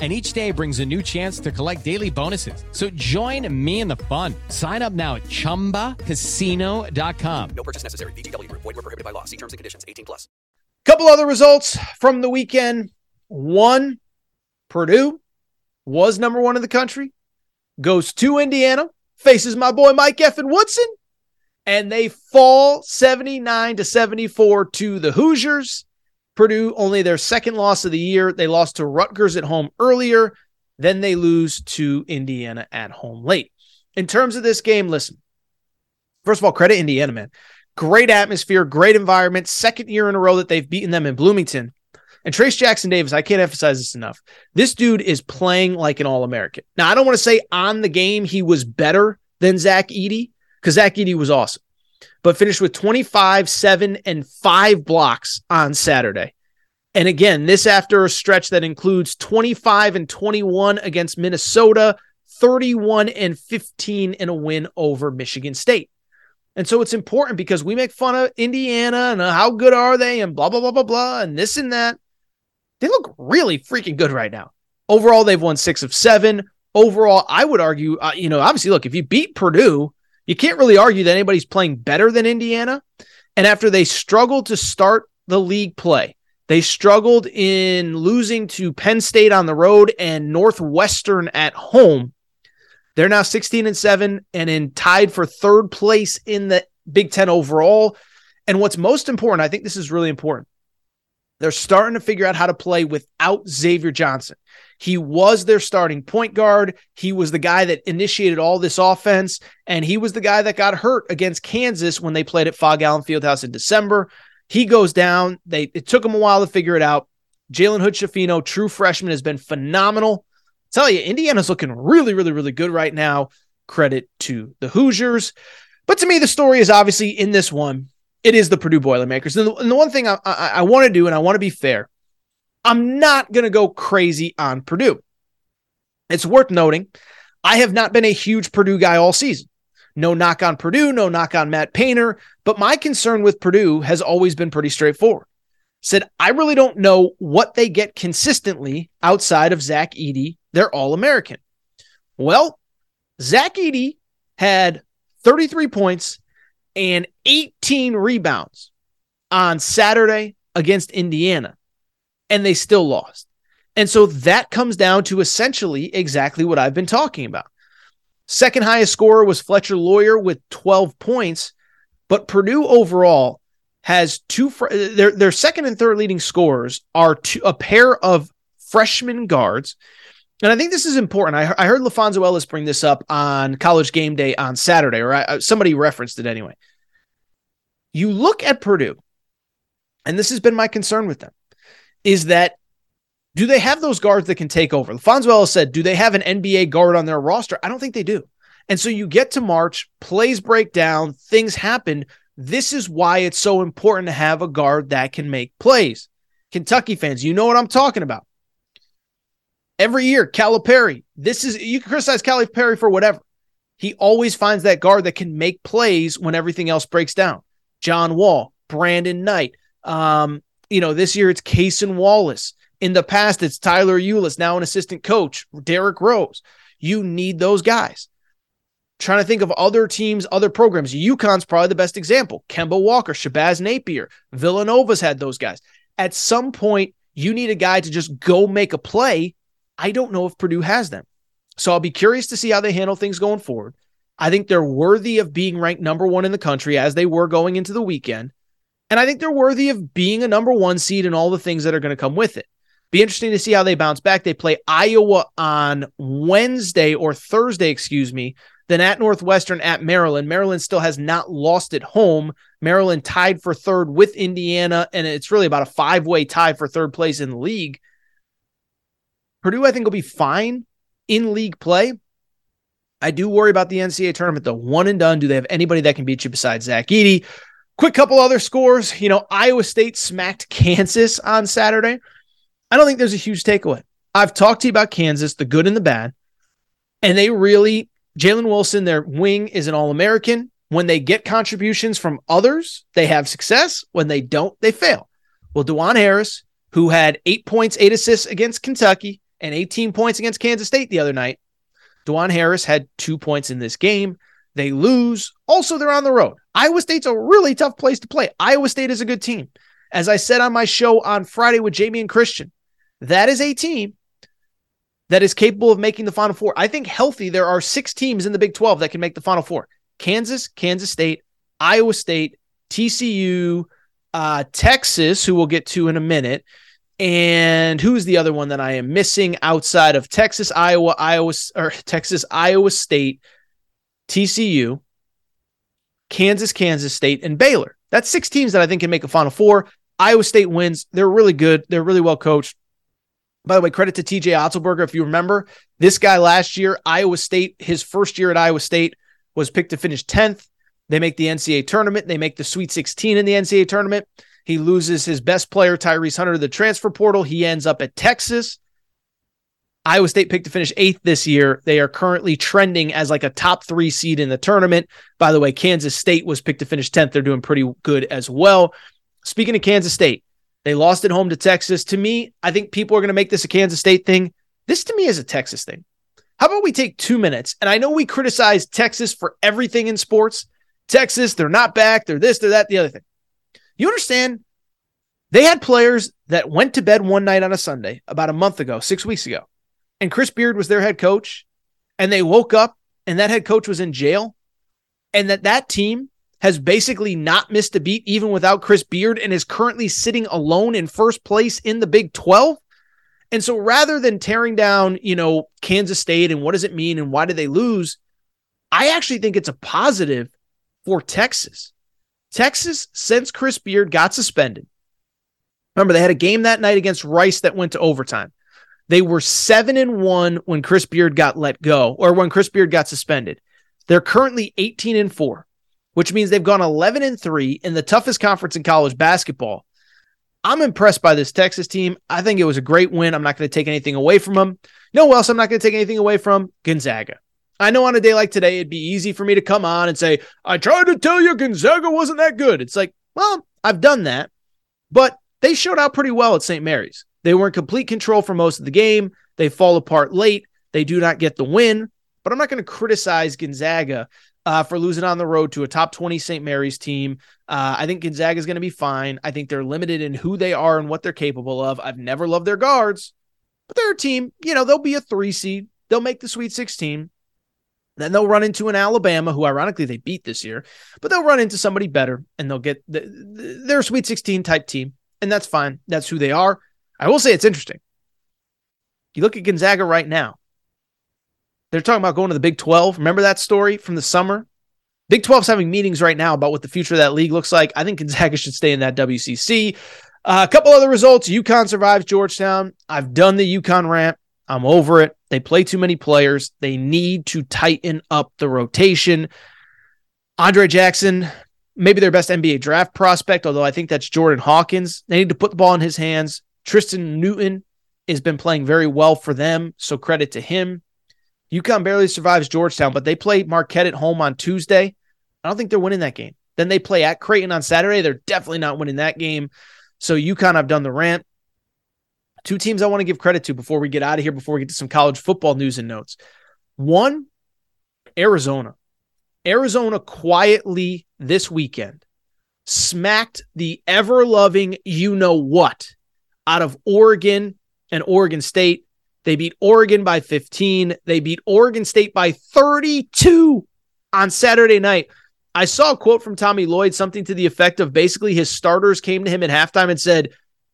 And each day brings a new chance to collect daily bonuses. So join me in the fun. Sign up now at chumbacasino.com. No purchase necessary. VGW Group. Void were prohibited by law. See terms and conditions. 18 plus. Couple other results from the weekend. One, Purdue was number one in the country, goes to Indiana, faces my boy Mike Effin Woodson, and they fall 79 to 74 to the Hoosiers. Purdue only their second loss of the year. They lost to Rutgers at home earlier. Then they lose to Indiana at home late. In terms of this game, listen. First of all, credit Indiana, man. Great atmosphere, great environment. Second year in a row that they've beaten them in Bloomington. And Trayce Jackson Davis, I can't emphasize this enough. This dude is playing like an All American. Now, I don't want to say on the game he was better than Zach Edey because Zach Edey was awesome but finished with 25, 7, and 5 blocks on Saturday. And again, this after a stretch that includes 25 and 21 against Minnesota, 31 and 15 in a win over Michigan State. And so it's important because we make fun of Indiana and how good are they and blah, blah, blah, blah, blah, and this and that. They look really freaking good right now. Overall, they've won six of seven. Overall, I would argue, uh, you know, obviously, look, if you beat Purdue, you can't really argue that anybody's playing better than Indiana. And after they struggled to start the league play, they struggled in losing to Penn State on the road and Northwestern at home. They're now 16 and 7 and in tied for third place in the Big 10 overall. And what's most important, I think this is really important. They're starting to figure out how to play without Xavier Johnson. He was their starting point guard. He was the guy that initiated all this offense, and he was the guy that got hurt against Kansas when they played at Phog Allen Fieldhouse in December. He goes down. They it took him a while to figure it out. Jalen Hood Schifino, true freshman, has been phenomenal. I tell you, Indiana's looking really, really, really good right now. Credit to the Hoosiers. But to me, the story is obviously in this one. It is the Purdue Boilermakers. And the, and the one thing I, I, I want to do, and I want to be fair, I'm not going to go crazy on Purdue. It's worth noting, I have not been a huge Purdue guy all season. No knock on Purdue, no knock on Matt Painter, but my concern with Purdue has always been pretty straightforward. Said, I really don't know what they get consistently outside of Zach Edey. They're all American. Well, Zach Edey had 33 points and 18 rebounds on Saturday against Indiana and they still lost. And so that comes down to essentially exactly what I've been talking about. Second highest scorer was Fletcher Loyer with 12 points, but Purdue overall has two fr- their their second and third leading scorers are two, a pair of freshman guards. And I think this is important. I, I heard LaPhonso Ellis bring this up on college game day on Saturday, or I, uh, somebody referenced it anyway. You look at Purdue, and this has been my concern with them is that do they have those guards that can take over? Fonzo Ellis said, do they have an NBA guard on their roster? I don't think they do. And so you get to March, plays break down, things happen. This is why it's so important to have a guard that can make plays. Kentucky fans, you know what I'm talking about. Every year, Calipari, this is you can criticize Calipari for whatever. He always finds that guard that can make plays when everything else breaks down. John Wall, Brandon Knight, um, you know, this year it's Cason Wallace. In the past, it's Tyler Ulis, now an assistant coach, Derrick Rose. You need those guys. Trying to think of other teams, other programs. UConn's probably the best example. Kemba Walker, Shabazz Napier, Villanova's had those guys. At some point, you need a guy to just go make a play. I don't know if Purdue has them. So I'll be curious to see how they handle things going forward. I think they're worthy of being ranked number one in the country as they were going into the weekend. And I think they're worthy of being a number one seed and all the things that are going to come with it. Be interesting to see how they bounce back. They play Iowa on Wednesday or Thursday, excuse me, then at Northwestern at Maryland. Maryland still has not lost at home. Maryland tied for third with Indiana, and it's really about a five way tie for third place in the league. Purdue, I think, will be fine in league play. I do worry about the NCAA tournament, the one and done. Do they have anybody that can beat you besides Zach Edey? Quick couple other scores. You know, Iowa State smacked Kansas on Saturday. I don't think there's a huge takeaway. I've talked to you about Kansas, the good and the bad. And they really, Jalen Wilson, their wing is an All American. When they get contributions from others, they have success. When they don't, they fail. Well, Dajuan Harris, who had eight points, eight assists against Kentucky and 18 points against Kansas State the other night, Dajuan Harris had two points in this game. They lose. Also, they're on the road. Iowa State's a really tough place to play. Iowa State is a good team. As I said on my show on Friday with Jamie and Christian, that is a team that is capable of making the Final Four. I think healthy, there are six teams in the Big 12 that can make the Final Four Kansas, Kansas State, Iowa State, TCU, uh, Texas, who we'll get to in a minute. And who's the other one that I am missing outside of Texas, Iowa, Iowa, or Texas, Iowa State, TCU, Kansas, Kansas State, and Baylor. That's six teams that I think can make a Final Four. Iowa State wins. They're really good. They're really well coached. By the way, credit to TJ Otzelberger. If you remember, this guy last year, Iowa State, his first year at Iowa State, was picked to finish 10th. They make the NCAA tournament. They make the Sweet 16 in the NCAA tournament. He loses his best player, Tyrese Hunter, to the transfer portal. He ends up at Texas. Iowa State picked to finish eighth this year. They are currently trending as like a top three seed in the tournament. By the way, Kansas State was picked to finish 10th. They're doing pretty good as well. Speaking of Kansas State, they lost at home to Texas. To me, I think people are going to make this a Kansas State thing. This to me is a Texas thing. How about we take two minutes? And I know we criticize Texas for everything in sports. Texas, they're not back. They're this, they're that, the other thing. You understand? They had players that went to bed one night on a Sunday about a month ago, six weeks ago, and Chris Beard was their head coach, and they woke up and that head coach was in jail, and that that team has basically not missed a beat even without Chris Beard and is currently sitting alone in first place in the Big 12. And so rather than tearing down, you know, Kansas State and what does it mean and why did they lose, I actually think it's a positive for Texas. Texas, since Chris Beard got suspended, remember they had a game that night against Rice that went to overtime. They were seven and one when Chris Beard got let go or when Chris Beard got suspended. They're currently 18 and four, which means they've gone 11 and three in the toughest conference in college basketball. I'm impressed by this Texas team. I think it was a great win. I'm not going to take anything away from them. No else I'm not going to take anything away from Gonzaga. I know on a day like today, it'd be easy for me to come on and say, I tried to tell you Gonzaga wasn't that good. It's like, well, I've done that, but they showed out pretty well at St. Mary's. They were in complete control for most of the game. They fall apart late. They do not get the win, but I'm not going to criticize Gonzaga uh, for losing on the road to a top 20 St. Mary's team. Uh, I think Gonzaga is going to be fine. I think they're limited in who they are and what they're capable of. I've never loved their guards, but they're a team, you know, they'll be a three seed. They'll make the Sweet 16. Then they'll run into an Alabama, who ironically they beat this year, but they'll run into somebody better and they'll get the, the, their Sweet 16 type team. And that's fine. That's who they are. I will say it's interesting. You look at Gonzaga right now. They're talking about going to the Big 12. Remember that story from the summer? Big 12's having meetings right now about what the future of that league looks like. I think Gonzaga should stay in that WCC. Uh, a couple other results. UConn survives Georgetown. I've done the UConn rant. I'm over it. They play too many players. They need to tighten up the rotation. Andre Jackson, maybe their best NBA draft prospect, although I think that's Jordan Hawkins. They need to put the ball in his hands. Tristan Newton has been playing very well for them, so credit to him. UConn barely survives Georgetown, but they play Marquette at home on Tuesday. I don't think they're winning that game. Then they play at Creighton on Saturday. They're definitely not winning that game. So UConn, I've done the rant. Two teams I want to give credit to before we get out of here, before we get to some college football news and notes. One, Arizona. Arizona quietly this weekend smacked the ever loving you know what out of Oregon and Oregon State. They beat Oregon by 15. They beat Oregon State by 32 on Saturday night. I saw a quote from Tommy Lloyd, something to the effect of basically his starters came to him at halftime and said,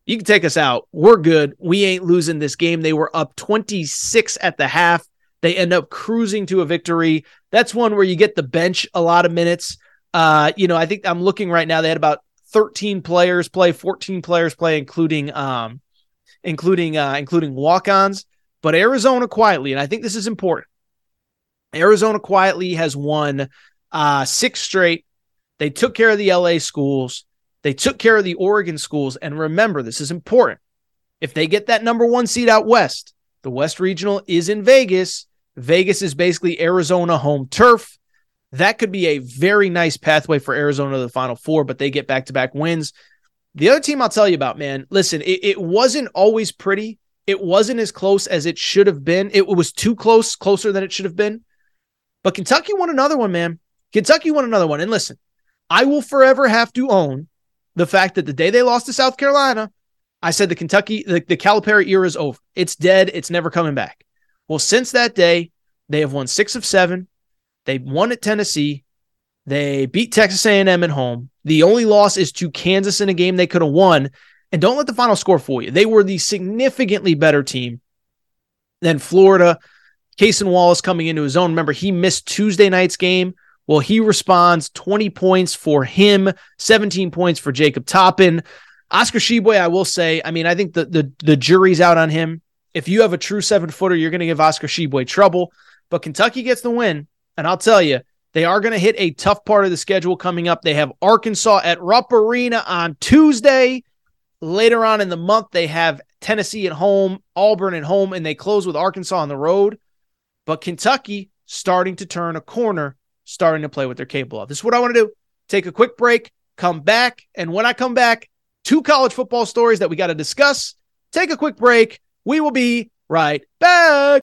You can take us out. We're good. We ain't losing this game. They were up 26 at the half. They end up cruising to a victory. That's one where you get the bench a lot of minutes. Uh, you know, I think I'm looking right now. They had about 13 players play, 14 players play, including um, including uh, including walk-ons. But Arizona quietly, and I think this is important. Arizona quietly has won uh, six straight. They took care of the LA schools. They took care of the Oregon schools. And remember, this is important. If they get that number one seed out west, the West Regional is in Vegas. Vegas is basically Arizona home turf. That could be a very nice pathway for Arizona to the Final Four, but they get back to back wins. The other team I'll tell you about, man, listen, it, it, wasn't always pretty. It wasn't as close as it should have been. It was too close, closer than it should have been. But Kentucky won another one, man. Kentucky won another one. And listen, I will forever have to own the fact that the day they lost to South Carolina, I said the Kentucky, the, the Calipari era is over. It's dead. It's never coming back. Well, since that day, they have won six of seven. They won at Tennessee. They beat Texas A&M at home. The only loss is to Kansas in a game they could have won. And don't let the final score fool you. They were the significantly better team than Florida. Cason Wallace coming into his own. Remember, he missed Tuesday night's game. Well, he responds 20 points for him, 17 points for Jacob Toppin. Oscar Tshiebwe, I will say, I mean, I think the, the, the jury's out on him. If you have a true seven footer, you're going to give Oscar Tshiebwe trouble. But Kentucky gets the win. And I'll tell you, they are going to hit a tough part of the schedule coming up. They have Arkansas at Rupp Arena on Tuesday. Later on in the month, they have Tennessee at home, Auburn at home, and they close with Arkansas on the road. But Kentucky starting to turn a corner, starting to play what they're capable of. This is what I want to do. Take a quick break, come back. And when I come back, two college football stories that we got to discuss. Take a quick break. We will be right back.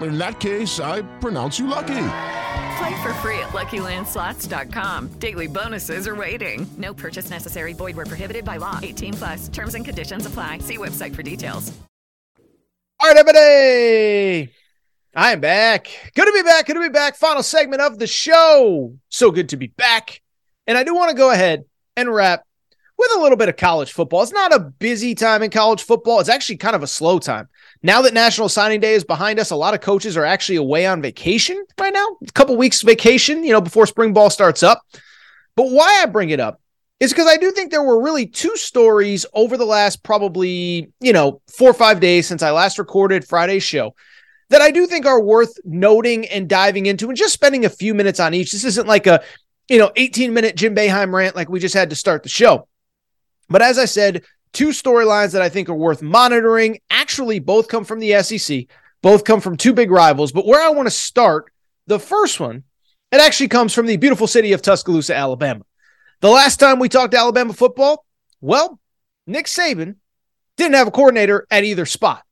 In that case, I pronounce you lucky. Play for free at LuckyLandSlots.com. Daily bonuses are waiting. No purchase necessary. Void where prohibited by law. 18 plus. Terms and conditions apply. See website for details. All right, everybody. I am back. Good to be back. Good to be back. Final segment of the show. So good to be back. And I do want to go ahead and wrap with a little bit of college football. It's not a busy time in college football. It's actually kind of a slow time. Now that National Signing Day is behind us, a lot of coaches are actually away on vacation right now. A couple weeks vacation, you know, before spring ball starts up. But why I bring it up is because I do think there were really two stories over the last probably, you know, four or five days since I last recorded Friday's show that I do think are worth noting and diving into and just spending a few minutes on each. This isn't like a, you know, 18 minute Jim Boeheim rant like we just had to start the show. But as I said, two storylines that I think are worth monitoring. Actually, both come from the SEC, both come from two big rivals. But where I want to start, the first one, it actually comes from the beautiful city of Tuscaloosa, Alabama. The last time we talked Alabama football, well, Nick Saban didn't have a coordinator at either spot.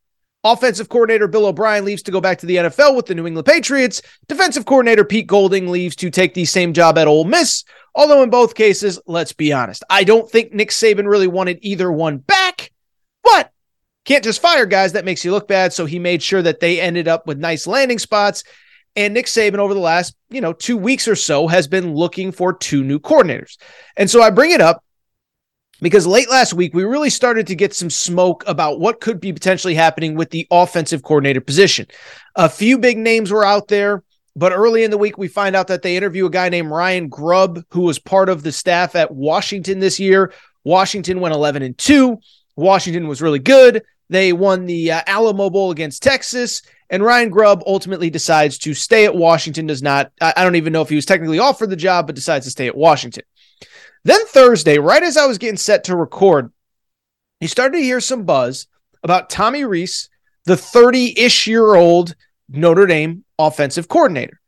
Offensive coordinator Bill O'Brien leaves to go back to the NFL with the New England Patriots. Defensive coordinator Pete Golding leaves to take the same job at Ole Miss. Although in both cases, let's be honest, I don't think Nick Saban really wanted either one back, but can't just fire guys. That makes you look bad. So he made sure that they ended up with nice landing spots. And Nick Saban over the last, you know, two weeks or so has been looking for two new coordinators. And so I bring it up because late last week we really started to get some smoke about what could be potentially happening with the offensive coordinator position. A few big names were out there, but early in the week we find out that they interview a guy named Ryan Grubb who was part of the staff at Washington this year. Washington went 11 and 2. Washington was really good. They won the uh, Alamo Bowl against Texas, and Ryan Grubb ultimately decides to stay at Washington. Does not, I, I don't even know if he was technically offered the job, but decides to stay at Washington. Then Thursday, right as I was getting set to record, he started to hear some buzz about Tommy Rees, the 30 ish year old Notre Dame offensive coordinator.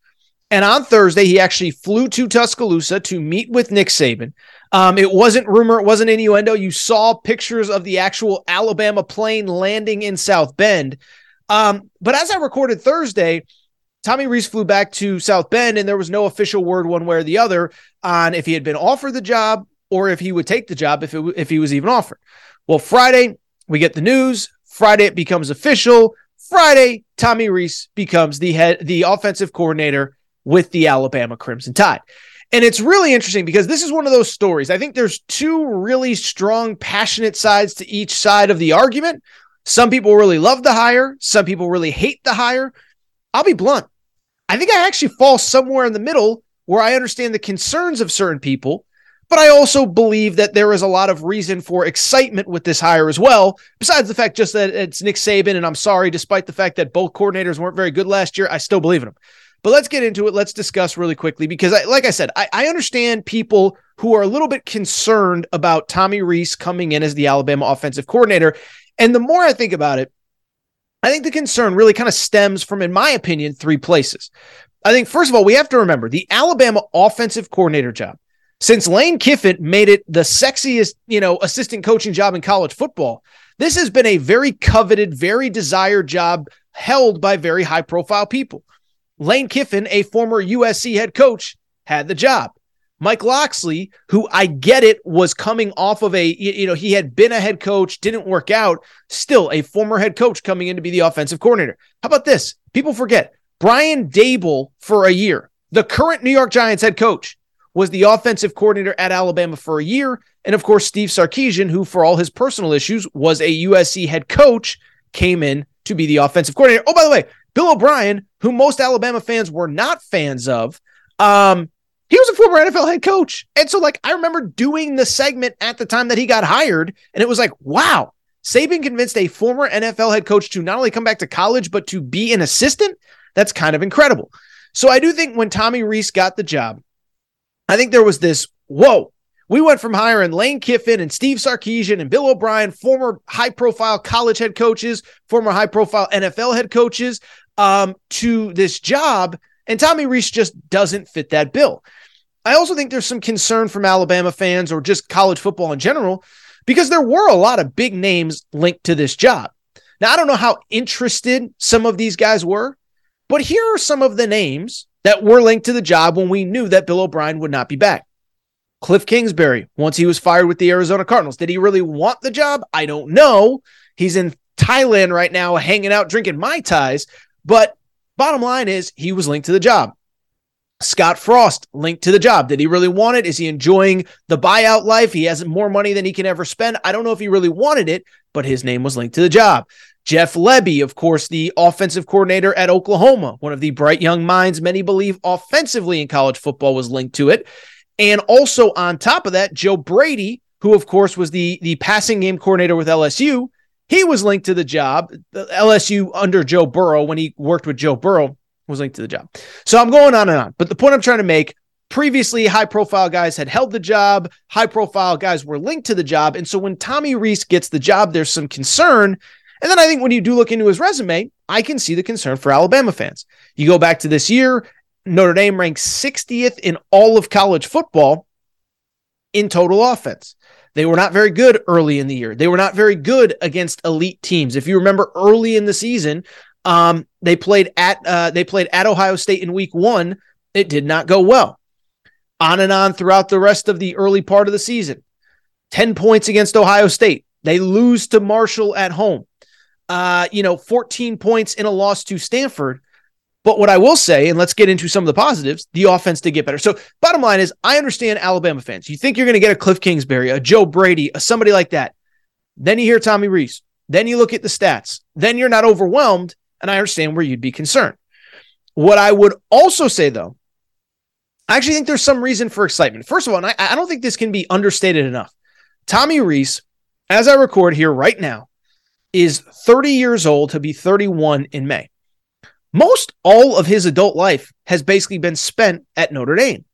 And on Thursday, he actually flew to Tuscaloosa to meet with Nick Saban. Um, it wasn't rumor, it wasn't innuendo. You saw pictures of the actual Alabama plane landing in South Bend. Um, but as I recorded Thursday, Tommy Rees flew back to South Bend, and there was no official word one way or the other on if he had been offered the job or if he would take the job if it, if he was even offered. Well, Friday we get the news. Friday it becomes official. Friday, Tommy Rees becomes the head, the offensive coordinator with the Alabama Crimson Tide. And it's really interesting because this is one of those stories. I think there's two really strong, passionate sides to each side of the argument. Some people really love the hire, some people really hate the hire. I'll be blunt. I think I actually fall somewhere in the middle where I understand the concerns of certain people, but I also believe that there is a lot of reason for excitement with this hire as well. Besides the fact just that it's Nick Saban, and I'm sorry, despite the fact that both coordinators weren't very good last year, I still believe in them. But let's get into it. Let's discuss really quickly because, I, like I said, I, I understand people who are a little bit concerned about Tommy Rees coming in as the Alabama offensive coordinator. And the more I think about it, I think the concern really kind of stems from, in my opinion, three places. I think, first of all, we have to remember the Alabama offensive coordinator job. Since Lane Kiffin made it the sexiest, you know, assistant coaching job in college football, this has been a very coveted, very desired job held by very high profile people. Lane Kiffin, a former USC head coach, had the job. Mike Locksley, who I get it was coming off of a, you know, he had been a head coach, didn't work out, still a former head coach coming in to be the offensive coordinator. How about this? People forget Brian Daboll for a year, the current New York Giants head coach, was the offensive coordinator at Alabama for a year. And of course, Steve Sarkisian, who for all his personal issues was a USC head coach, came in to be the offensive coordinator. Oh, by the way, Bill O'Brien, who most Alabama fans were not fans of, um, he was a former NFL head coach. And so, like, I remember doing the segment at the time that he got hired, and it was like, wow, Saban convinced a former NFL head coach to not only come back to college, but to be an assistant. That's kind of incredible. So, I do think when Tommy Rees got the job, I think there was this whoa. We went from hiring Lane Kiffin and Steve Sarkisian and Bill O'Brien, former high profile college head coaches, former high profile NFL head coaches, um, to this job. And Tommy Rees just doesn't fit that bill. I also think there's some concern from Alabama fans or just college football in general because there were a lot of big names linked to this job. Now, I don't know how interested some of these guys were, but here are some of the names that were linked to the job when we knew that Bill O'Brien would not be back. Cliff Kingsbury, once he was fired with the Arizona Cardinals, did he really want the job? I don't know. He's in Thailand right now, hanging out, drinking Mai Tais. But bottom line is, he was linked to the job. Scott Frost linked to the job. Did he really want it? Is he enjoying the buyout life? He has more money than he can ever spend. I don't know if he really wanted it, but his name was linked to the job. Jeff Lebby, of course, the offensive coordinator at Oklahoma, one of the bright young minds many believe offensively in college football was linked to it. And also on top of that, Joe Brady, who of course was the the passing game coordinator with LSU, he was linked to the job. LSU under Joe Burrow when he worked with Joe Burrow was linked to the job. So I'm going on and on. But the point I'm trying to make previously high profile guys had held the job, high profile guys were linked to the job. And so when Tommy Rees gets the job, there's some concern. And then I think when you do look into his resume, I can see the concern for Alabama fans. You go back to this year, Notre Dame ranked 60th in all of college football in total offense. They were not very good early in the year. They were not very good against elite teams. If you remember early in the season, um, they played at uh, they played at Ohio State in week one. It did not go well. On and on throughout the rest of the early part of the season. 10 points against Ohio State. They lose to Marshall at home. Uh, you know, 14 points in a loss to Stanford. But what I will say, and let's get into some of the positives, the offense did get better. So, bottom line is, I understand Alabama fans. You think you're going to get a Cliff Kingsbury, a Joe Brady, a somebody like that. Then you hear Tommy Rees. Then you look at the stats. Then you're not overwhelmed and I understand where you'd be concerned. What I would also say, though, I actually think there's some reason for excitement. First of all, I, I don't think this can be understated enough. Tommy Rees, as I record here right now, is 30 years old to be 31 in May. Most all of his adult life has basically been spent at Notre Dame.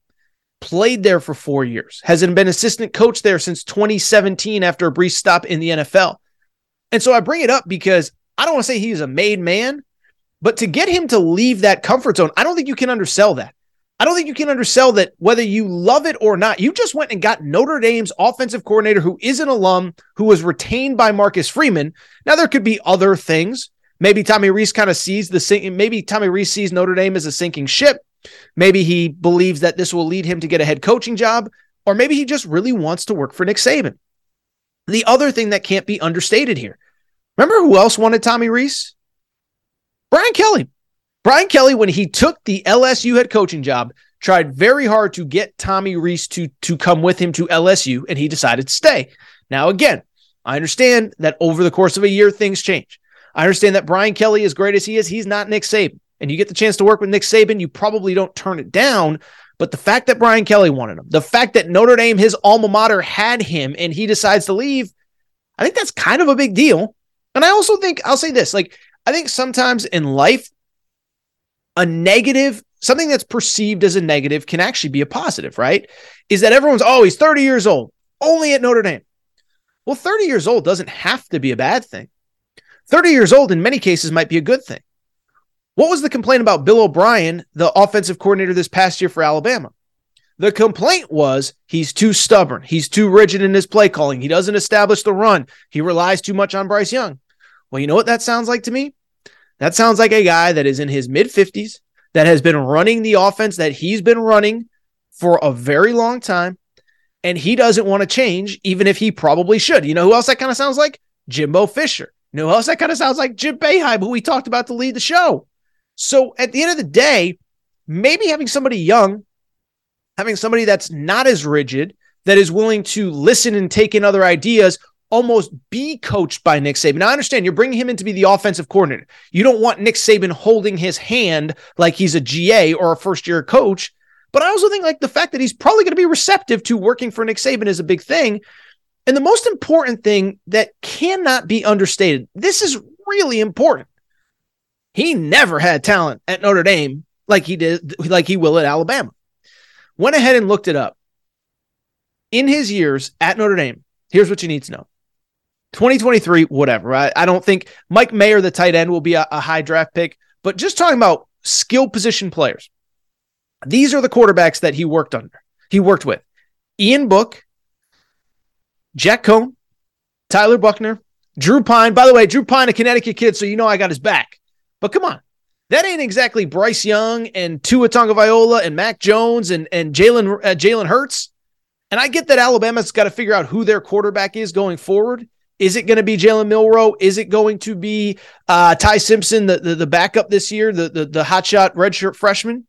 Played there for four years, hasn't been assistant coach there since 2017 after a brief stop in the NFL. And so I bring it up because I don't want to say he's a made man, but to get him to leave that comfort zone, I don't think you can undersell that. I don't think you can undersell that whether you love it or not. You just went and got Notre Dame's offensive coordinator who is an alum who was retained by Marcus Freeman. Now there could be other things. Maybe Tommy Rees kind of sees the. Maybe Tommy Rees sees Notre Dame as a sinking ship. Maybe he believes that this will lead him to get a head coaching job, or maybe he just really wants to work for Nick Saban. The other thing that can't be understated here Remember who else wanted Tommy Rees? Brian Kelly. Brian Kelly, when he took the LSU head coaching job, tried very hard to get Tommy Rees to, to come with him to LSU, and he decided to stay. Now, again, I understand that over the course of a year, things change. I understand that Brian Kelly, as great as he is, he's not Nick Saban. And you get the chance to work with Nick Saban, you probably don't turn it down. But the fact that Brian Kelly wanted him, the fact that Notre Dame, his alma mater, had him and he decides to leave, I think that's kind of a big deal. And I also think, I'll say this like, I think sometimes in life, a negative, something that's perceived as a negative can actually be a positive, right? Is that everyone's, oh, he's 30 years old, only at Notre Dame. Well, 30 years old doesn't have to be a bad thing. 30 years old in many cases might be a good thing. What was the complaint about Bill O'Brien, the offensive coordinator this past year for Alabama? The complaint was he's too stubborn. He's too rigid in his play calling. He doesn't establish the run. He relies too much on Bryce Young. Well, you know what that sounds like to me? That sounds like a guy that is in his mid 50s that has been running the offense that he's been running for a very long time. And he doesn't want to change, even if he probably should. You know who else that kind of sounds like? Jimbo Fisher. You know who else that kind of sounds like? Jim Boeheim, who we talked about to lead the show. So at the end of the day, maybe having somebody young, having somebody that's not as rigid, that is willing to listen and take in other ideas, almost be coached by Nick Saban. Now, I understand you're bringing him in to be the offensive coordinator. You don't want Nick Saban holding his hand like he's a GA or a first year coach. But I also think like the fact that he's probably going to be receptive to working for Nick Saban is a big thing. And the most important thing that cannot be understated, this is really important. He never had talent at Notre Dame like he did, like he will at Alabama. Went ahead and looked it up. In his years at Notre Dame, here's what you need to know 2023, whatever. I, I don't think Mike Mayer, the tight end, will be a, a high draft pick, but just talking about skill position players, these are the quarterbacks that he worked under. He worked with Ian Book, Jack Coan, Tyler Buchner, Drew Pyne. By the way, Drew Pyne, a Connecticut kid, so you know I got his back. But come on, that ain't exactly Bryce Young and Tua Tagovailoa and Mac Jones and and Jalen uh, Jalen Hurts. And I get that Alabama's got to figure out who their quarterback is going forward. Is it going to be Jalen Milroe? Is it going to be uh, Ty Simpson, the, the, the backup this year, the the, the hotshot redshirt freshman?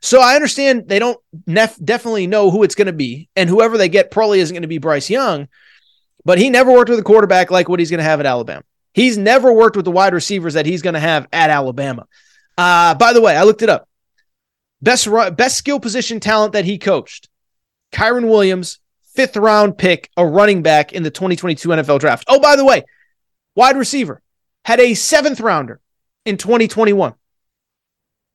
So I understand they don't nef- definitely know who it's going to be, and whoever they get probably isn't going to be Bryce Young. But he never worked with a quarterback like what he's going to have at Alabama. He's never worked with the wide receivers that he's going to have at Alabama. Uh, by the way, I looked it up. Best best skill position talent that he coached: Kyren Williams, fifth round pick, a running back in the 2022 NFL draft. Oh, by the way, wide receiver had a seventh rounder in 2021.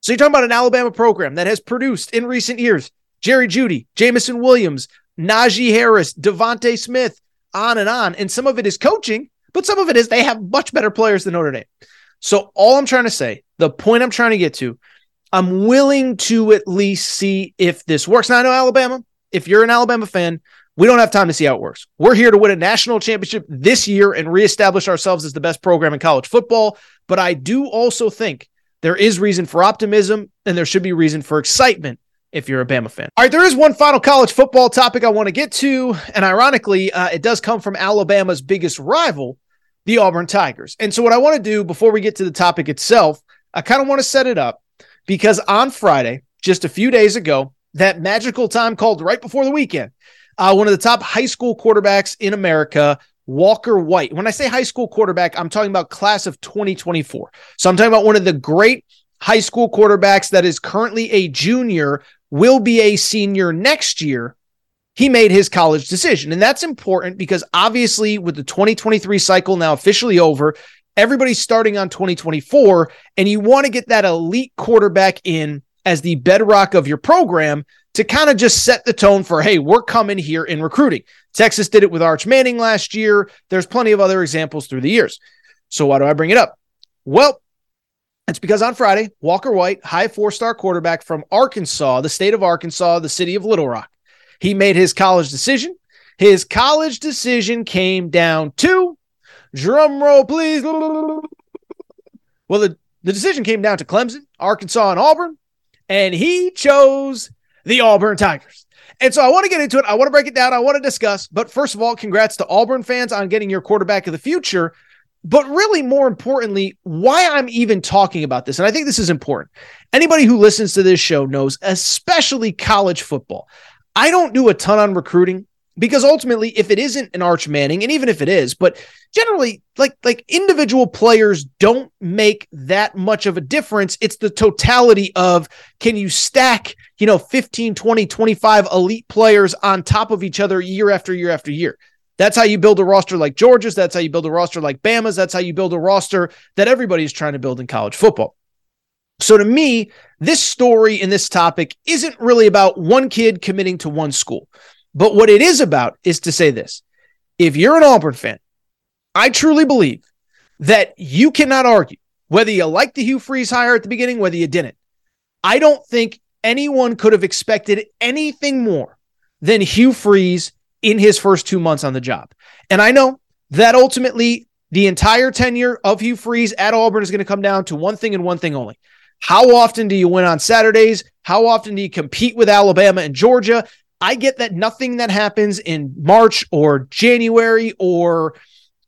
So you're talking about an Alabama program that has produced in recent years Jerry Jeudy, Jameson Williams, Najee Harris, DeVonta Smith, on and on. And some of it is coaching, but some of it is they have much better players than Notre Dame. So all I'm trying to say, the point I'm trying to get to, I'm willing to at least see if this works. Now I know Alabama. If you're an Alabama fan, we don't have time to see how it works. We're here to win a national championship this year and reestablish ourselves as the best program in college football. But I do also think there is reason for optimism and there should be reason for excitement if you're a Bama fan. All right, there is one final college football topic I want to get to. And ironically, uh, it does come from Alabama's biggest rival, the Auburn Tigers. And so, what I want to do before we get to the topic itself, I kind of want to set it up because on Friday, just a few days ago, that magical time called right before the weekend, uh, one of the top high school quarterbacks in America Walker White. When I say high school quarterback, I'm talking about class of 2024. So I'm talking about one of the great high school quarterbacks that is currently a junior, will be a senior next year. He made his college decision. And that's important because obviously, with the 2023 cycle now officially over, everybody's starting on 2024, and you want to get that elite quarterback in as the bedrock of your program to kind of just set the tone for, hey, we're coming here in recruiting. Texas did it with Arch Manning last year. There's plenty of other examples through the years. So why do I bring it up? Well, it's because on Friday, Walker White, high four star quarterback from Arkansas, the state of Arkansas, the city of Little Rock, he made his college decision. His college decision came down to, drum roll, please. Well, the, the decision came down to Clemson, Arkansas, and Auburn, and he chose the Auburn Tigers. And so I want to get into it. I want to break it down. I want to discuss. But first of all, congrats to Auburn fans on getting your quarterback of the future. But really, more importantly, why I'm even talking about this. And I think this is important. Anybody who listens to this show knows, especially college football. I don't do a ton on recruiting. Because ultimately if it isn't an arch manning and even if it is but generally like like individual players don't make that much of a difference it's the totality of can you stack you know 15 20 25 elite players on top of each other year after year after year that's how you build a roster like Georgia's. That's how you build a roster like Bama's. That's how you build a roster that everybody's trying to build in college football. So to me, this story and this topic isn't really about one kid committing to one school. But what it is about is to say this if you're an Auburn fan, I truly believe that you cannot argue whether you liked the Hugh Freeze hire at the beginning, whether you didn't. I don't think anyone could have expected anything more than Hugh Freeze in his first two months on the job. And I know that ultimately the entire tenure of Hugh Freeze at Auburn is going to come down to one thing and one thing only. How often do you win on Saturdays? How often do you compete with Alabama and Georgia? I get that nothing that happens in March or January or,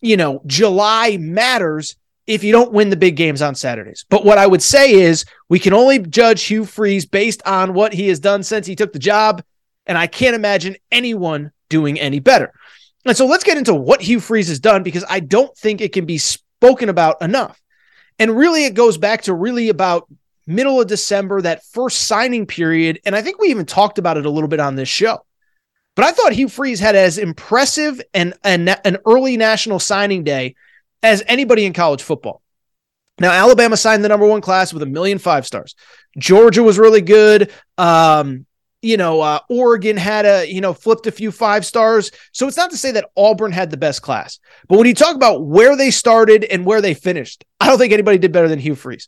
you know, July matters if you don't win the big games on Saturdays. But what I would say is we can only judge Hugh Freeze based on what he has done since he took the job. And I can't imagine anyone doing any better. And so let's get into what Hugh Freeze has done because I don't think it can be spoken about enough. And really, it goes back to really about middle of December, that first signing period. And I think we even talked about it a little bit on this show. But I thought Hugh Freeze had as impressive an, an, an early national signing day as anybody in college football. Now, Alabama signed the number one class with a million five stars. Georgia was really good. Um, you know, uh, Oregon had a, you know, flipped a few five stars. So it's not to say that Auburn had the best class. But when you talk about where they started and where they finished, I don't think anybody did better than Hugh Freeze.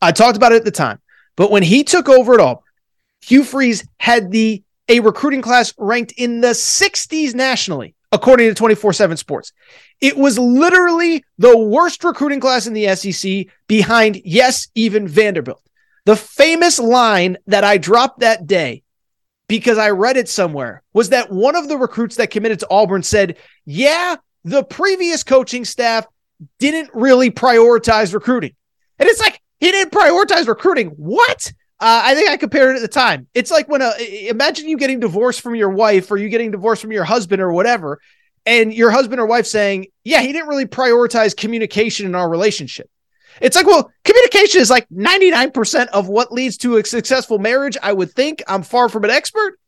I talked about it at the time, but when he took over at Auburn, Hugh Freeze had the a recruiting class ranked in the 60s nationally, according to 24 7 Sports. It was literally the worst recruiting class in the SEC behind, yes, even Vanderbilt. The famous line that I dropped that day because I read it somewhere was that one of the recruits that committed to Auburn said, Yeah, the previous coaching staff didn't really prioritize recruiting. And it's like, he didn't prioritize recruiting. What? Uh, I think I compared it at the time. It's like when a imagine you getting divorced from your wife or you getting divorced from your husband or whatever, and your husband or wife saying, "Yeah, he didn't really prioritize communication in our relationship." It's like, well, communication is like 99% of what leads to a successful marriage. I would think I'm far from an expert,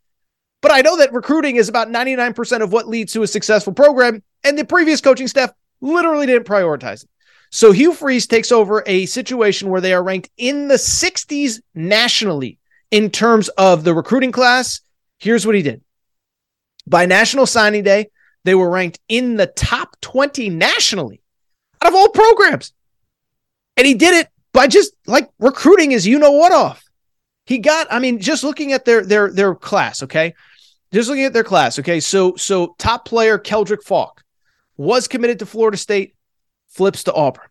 but I know that recruiting is about 99% of what leads to a successful program. And the previous coaching staff literally didn't prioritize it. So Hugh Freeze takes over a situation where they are ranked in the 60s nationally in terms of the recruiting class. Here's what he did. By National Signing Day, they were ranked in the top 20 nationally out of all programs. And he did it by just like recruiting is you know what off. He got, I mean, just looking at their their their class, okay? Just looking at their class, okay? So so top player Keldric Faulk was committed to Florida State, flips to Auburn.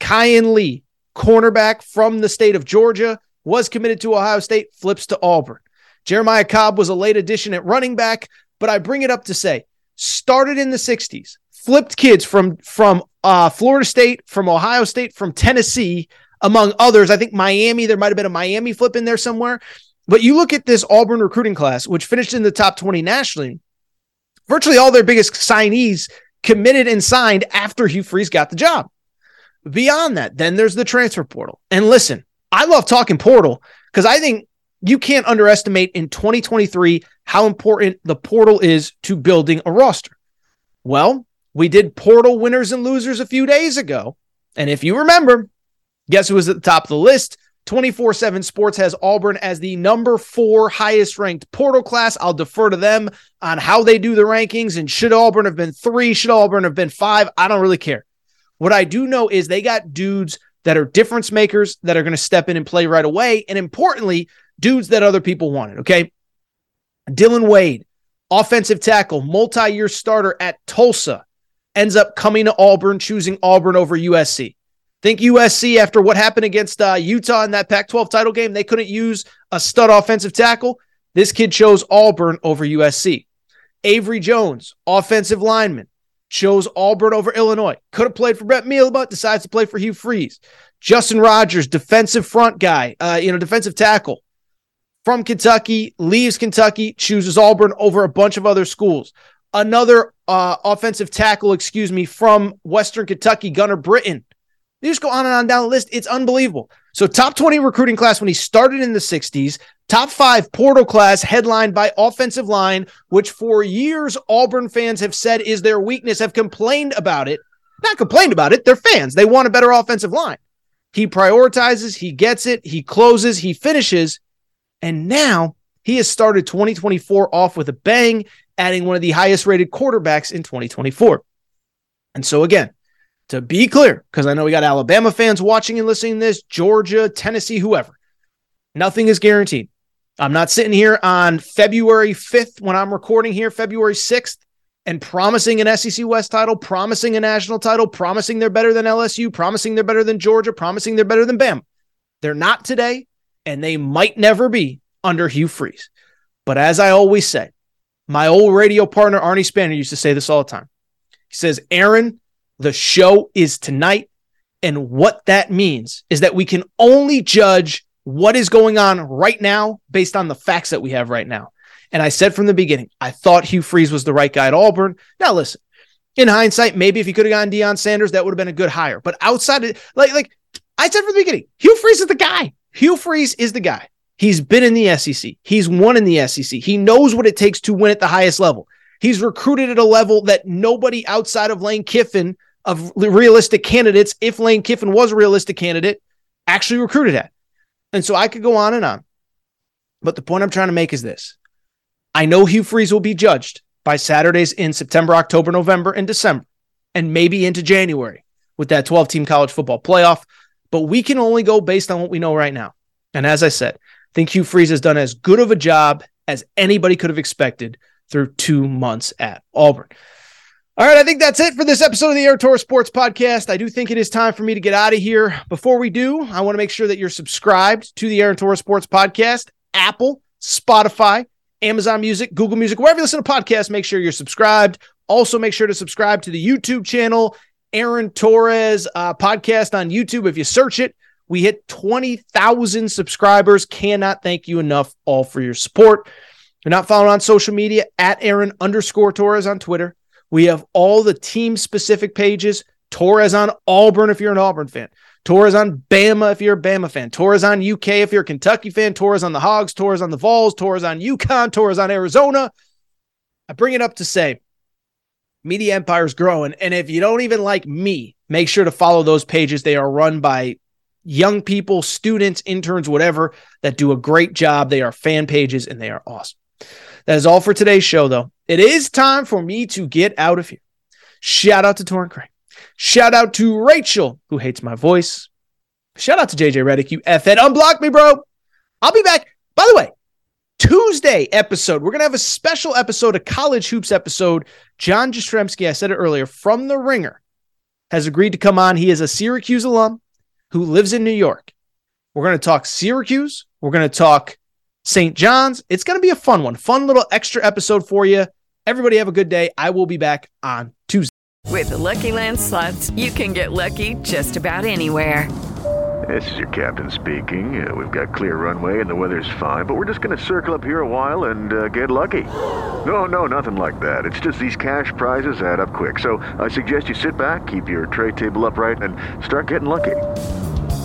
Kayin Lee, cornerback from the state of Georgia, was committed to Ohio State, flips to Auburn. Jeremiah Cobb was a late addition at running back, but I bring it up to say, started in the 60s, flipped kids from from uh, Florida State, from Ohio State, from Tennessee, among others. I think Miami, there might have been a Miami flip in there somewhere. But you look at this Auburn recruiting class, which finished in the top 20 nationally, virtually all their biggest signees committed and signed after Hugh Freeze got the job. Beyond that, then there's the transfer portal. And listen, I love talking portal because I think you can't underestimate in 2023 how important the portal is to building a roster. Well, we did portal winners and losers a few days ago. And if you remember, guess who was at the top of the list? 24 7 Sports has Auburn as the number four highest ranked portal class. I'll defer to them on how they do the rankings. And should Auburn have been three? Should Auburn have been five? I don't really care. What I do know is they got dudes that are difference makers that are going to step in and play right away. And importantly, dudes that other people wanted. Okay. Dillon Wade, offensive tackle, multi year starter at Tulsa, ends up coming to Auburn, choosing Auburn over USC. Think USC, after what happened against uh, Utah in that Pac 12 title game, they couldn't use a stud offensive tackle. This kid chose Auburn over USC. Avery Jones, offensive lineman, chose Auburn over Illinois. Could have played for Brett Bielema, decides to play for Hugh Freeze. Justin Rogers, defensive front guy, uh, you know, defensive tackle. from Kentucky, leaves Kentucky, chooses Auburn over a bunch of other schools. Another uh, offensive tackle, excuse me, from Western Kentucky, Gunner Britton. You just go on and on down the list. It's unbelievable. So, top 20 recruiting class when he started in the 60s, top five portal class headlined by offensive line, which for years Auburn fans have said is their weakness, have complained about it. Not complained about it. They're fans. They want a better offensive line. He prioritizes, he gets it, he closes, he finishes. And now he has started 2024 off with a bang, adding one of the highest rated quarterbacks in 2024. And so, again, to be clear, because I know we got Alabama fans watching and listening to this, Georgia, Tennessee, whoever, nothing is guaranteed. I'm not sitting here on February 5th when I'm recording here, February 6th, and promising an SEC West title, promising a national title, promising they're better than LSU, promising they're better than Georgia, promising they're better than Bama. They're not today, and they might never be under Hugh Freeze. But as I always say, my old radio partner, Arnie Spanier, used to say this all the time. He says, Aaron, the show is tonight. And what that means is that we can only judge what is going on right now based on the facts that we have right now. And I said from the beginning, I thought Hugh Freeze was the right guy at Auburn. Now, listen, in hindsight, maybe if he could have gotten Deion Sanders, that would have been a good hire. But outside of like, like I said from the beginning, Hugh Freeze is the guy. Hugh Freeze is the guy. He's been in the SEC. He's won in the SEC. He knows what it takes to win at the highest level. He's recruited at a level that nobody outside of Lane Kiffin of realistic candidates, if Lane Kiffin was a realistic candidate, actually recruited at. And so I could go on and on. But the point I'm trying to make is this I know Hugh Freeze will be judged by Saturdays in September, October, November, and December, and maybe into January with that 12 team college football playoff. But we can only go based on what we know right now. And as I said, I think Hugh Freeze has done as good of a job as anybody could have expected through two months at Auburn. All right, I think that's it for this episode of the Aaron Torres Sports Podcast. I do think it is time for me to get out of here. Before we do, I want to make sure that you're subscribed to the Aaron Torres Sports Podcast, Apple, Spotify, Amazon Music, Google Music, wherever you listen to podcasts, make sure you're subscribed. Also, make sure to subscribe to the YouTube channel, Aaron Torres uh, Podcast on YouTube. If you search it, we hit 20,000 subscribers. Cannot thank you enough all for your support. You're not following on social media, at Aaron underscore Torres on Twitter. We have all the team specific pages. Torres on Auburn if you're an Auburn fan. Torres on Bama if you're a Bama fan. Torres on UK if you're a Kentucky fan. Torres on the Hogs. Torres on the Vols. Torres on UConn. Torres on Arizona. I bring it up to say media empire is growing. And if you don't even like me, make sure to follow those pages. They are run by young people, students, interns, whatever, that do a great job. They are fan pages and they are awesome. That is all for today's show, though. It is time for me to get out of here. Shout out to Torrin Craig. Shout out to Rachel, who hates my voice. Shout out to JJ Redick, you FN. Unblock me, bro. I'll be back. By the way, Tuesday episode, we're going to have a special episode, a college hoops episode. John Jastremski, I said it earlier, from The Ringer, has agreed to come on. He is a Syracuse alum who lives in New York. We're going to talk Syracuse. We're going to talk St. John's. It's going to be a fun one, fun little extra episode for you. Everybody have a good day. I will be back on Tuesday. With the LuckyLand Slots, you can get lucky just about anywhere. This is your captain speaking. Uh, we've got clear runway and the weather's fine, but we're just going to circle up here a while and uh, get lucky. No, no, nothing like that. It's just these cash prizes add up quick. So I suggest you sit back, keep your tray table upright, and start getting lucky.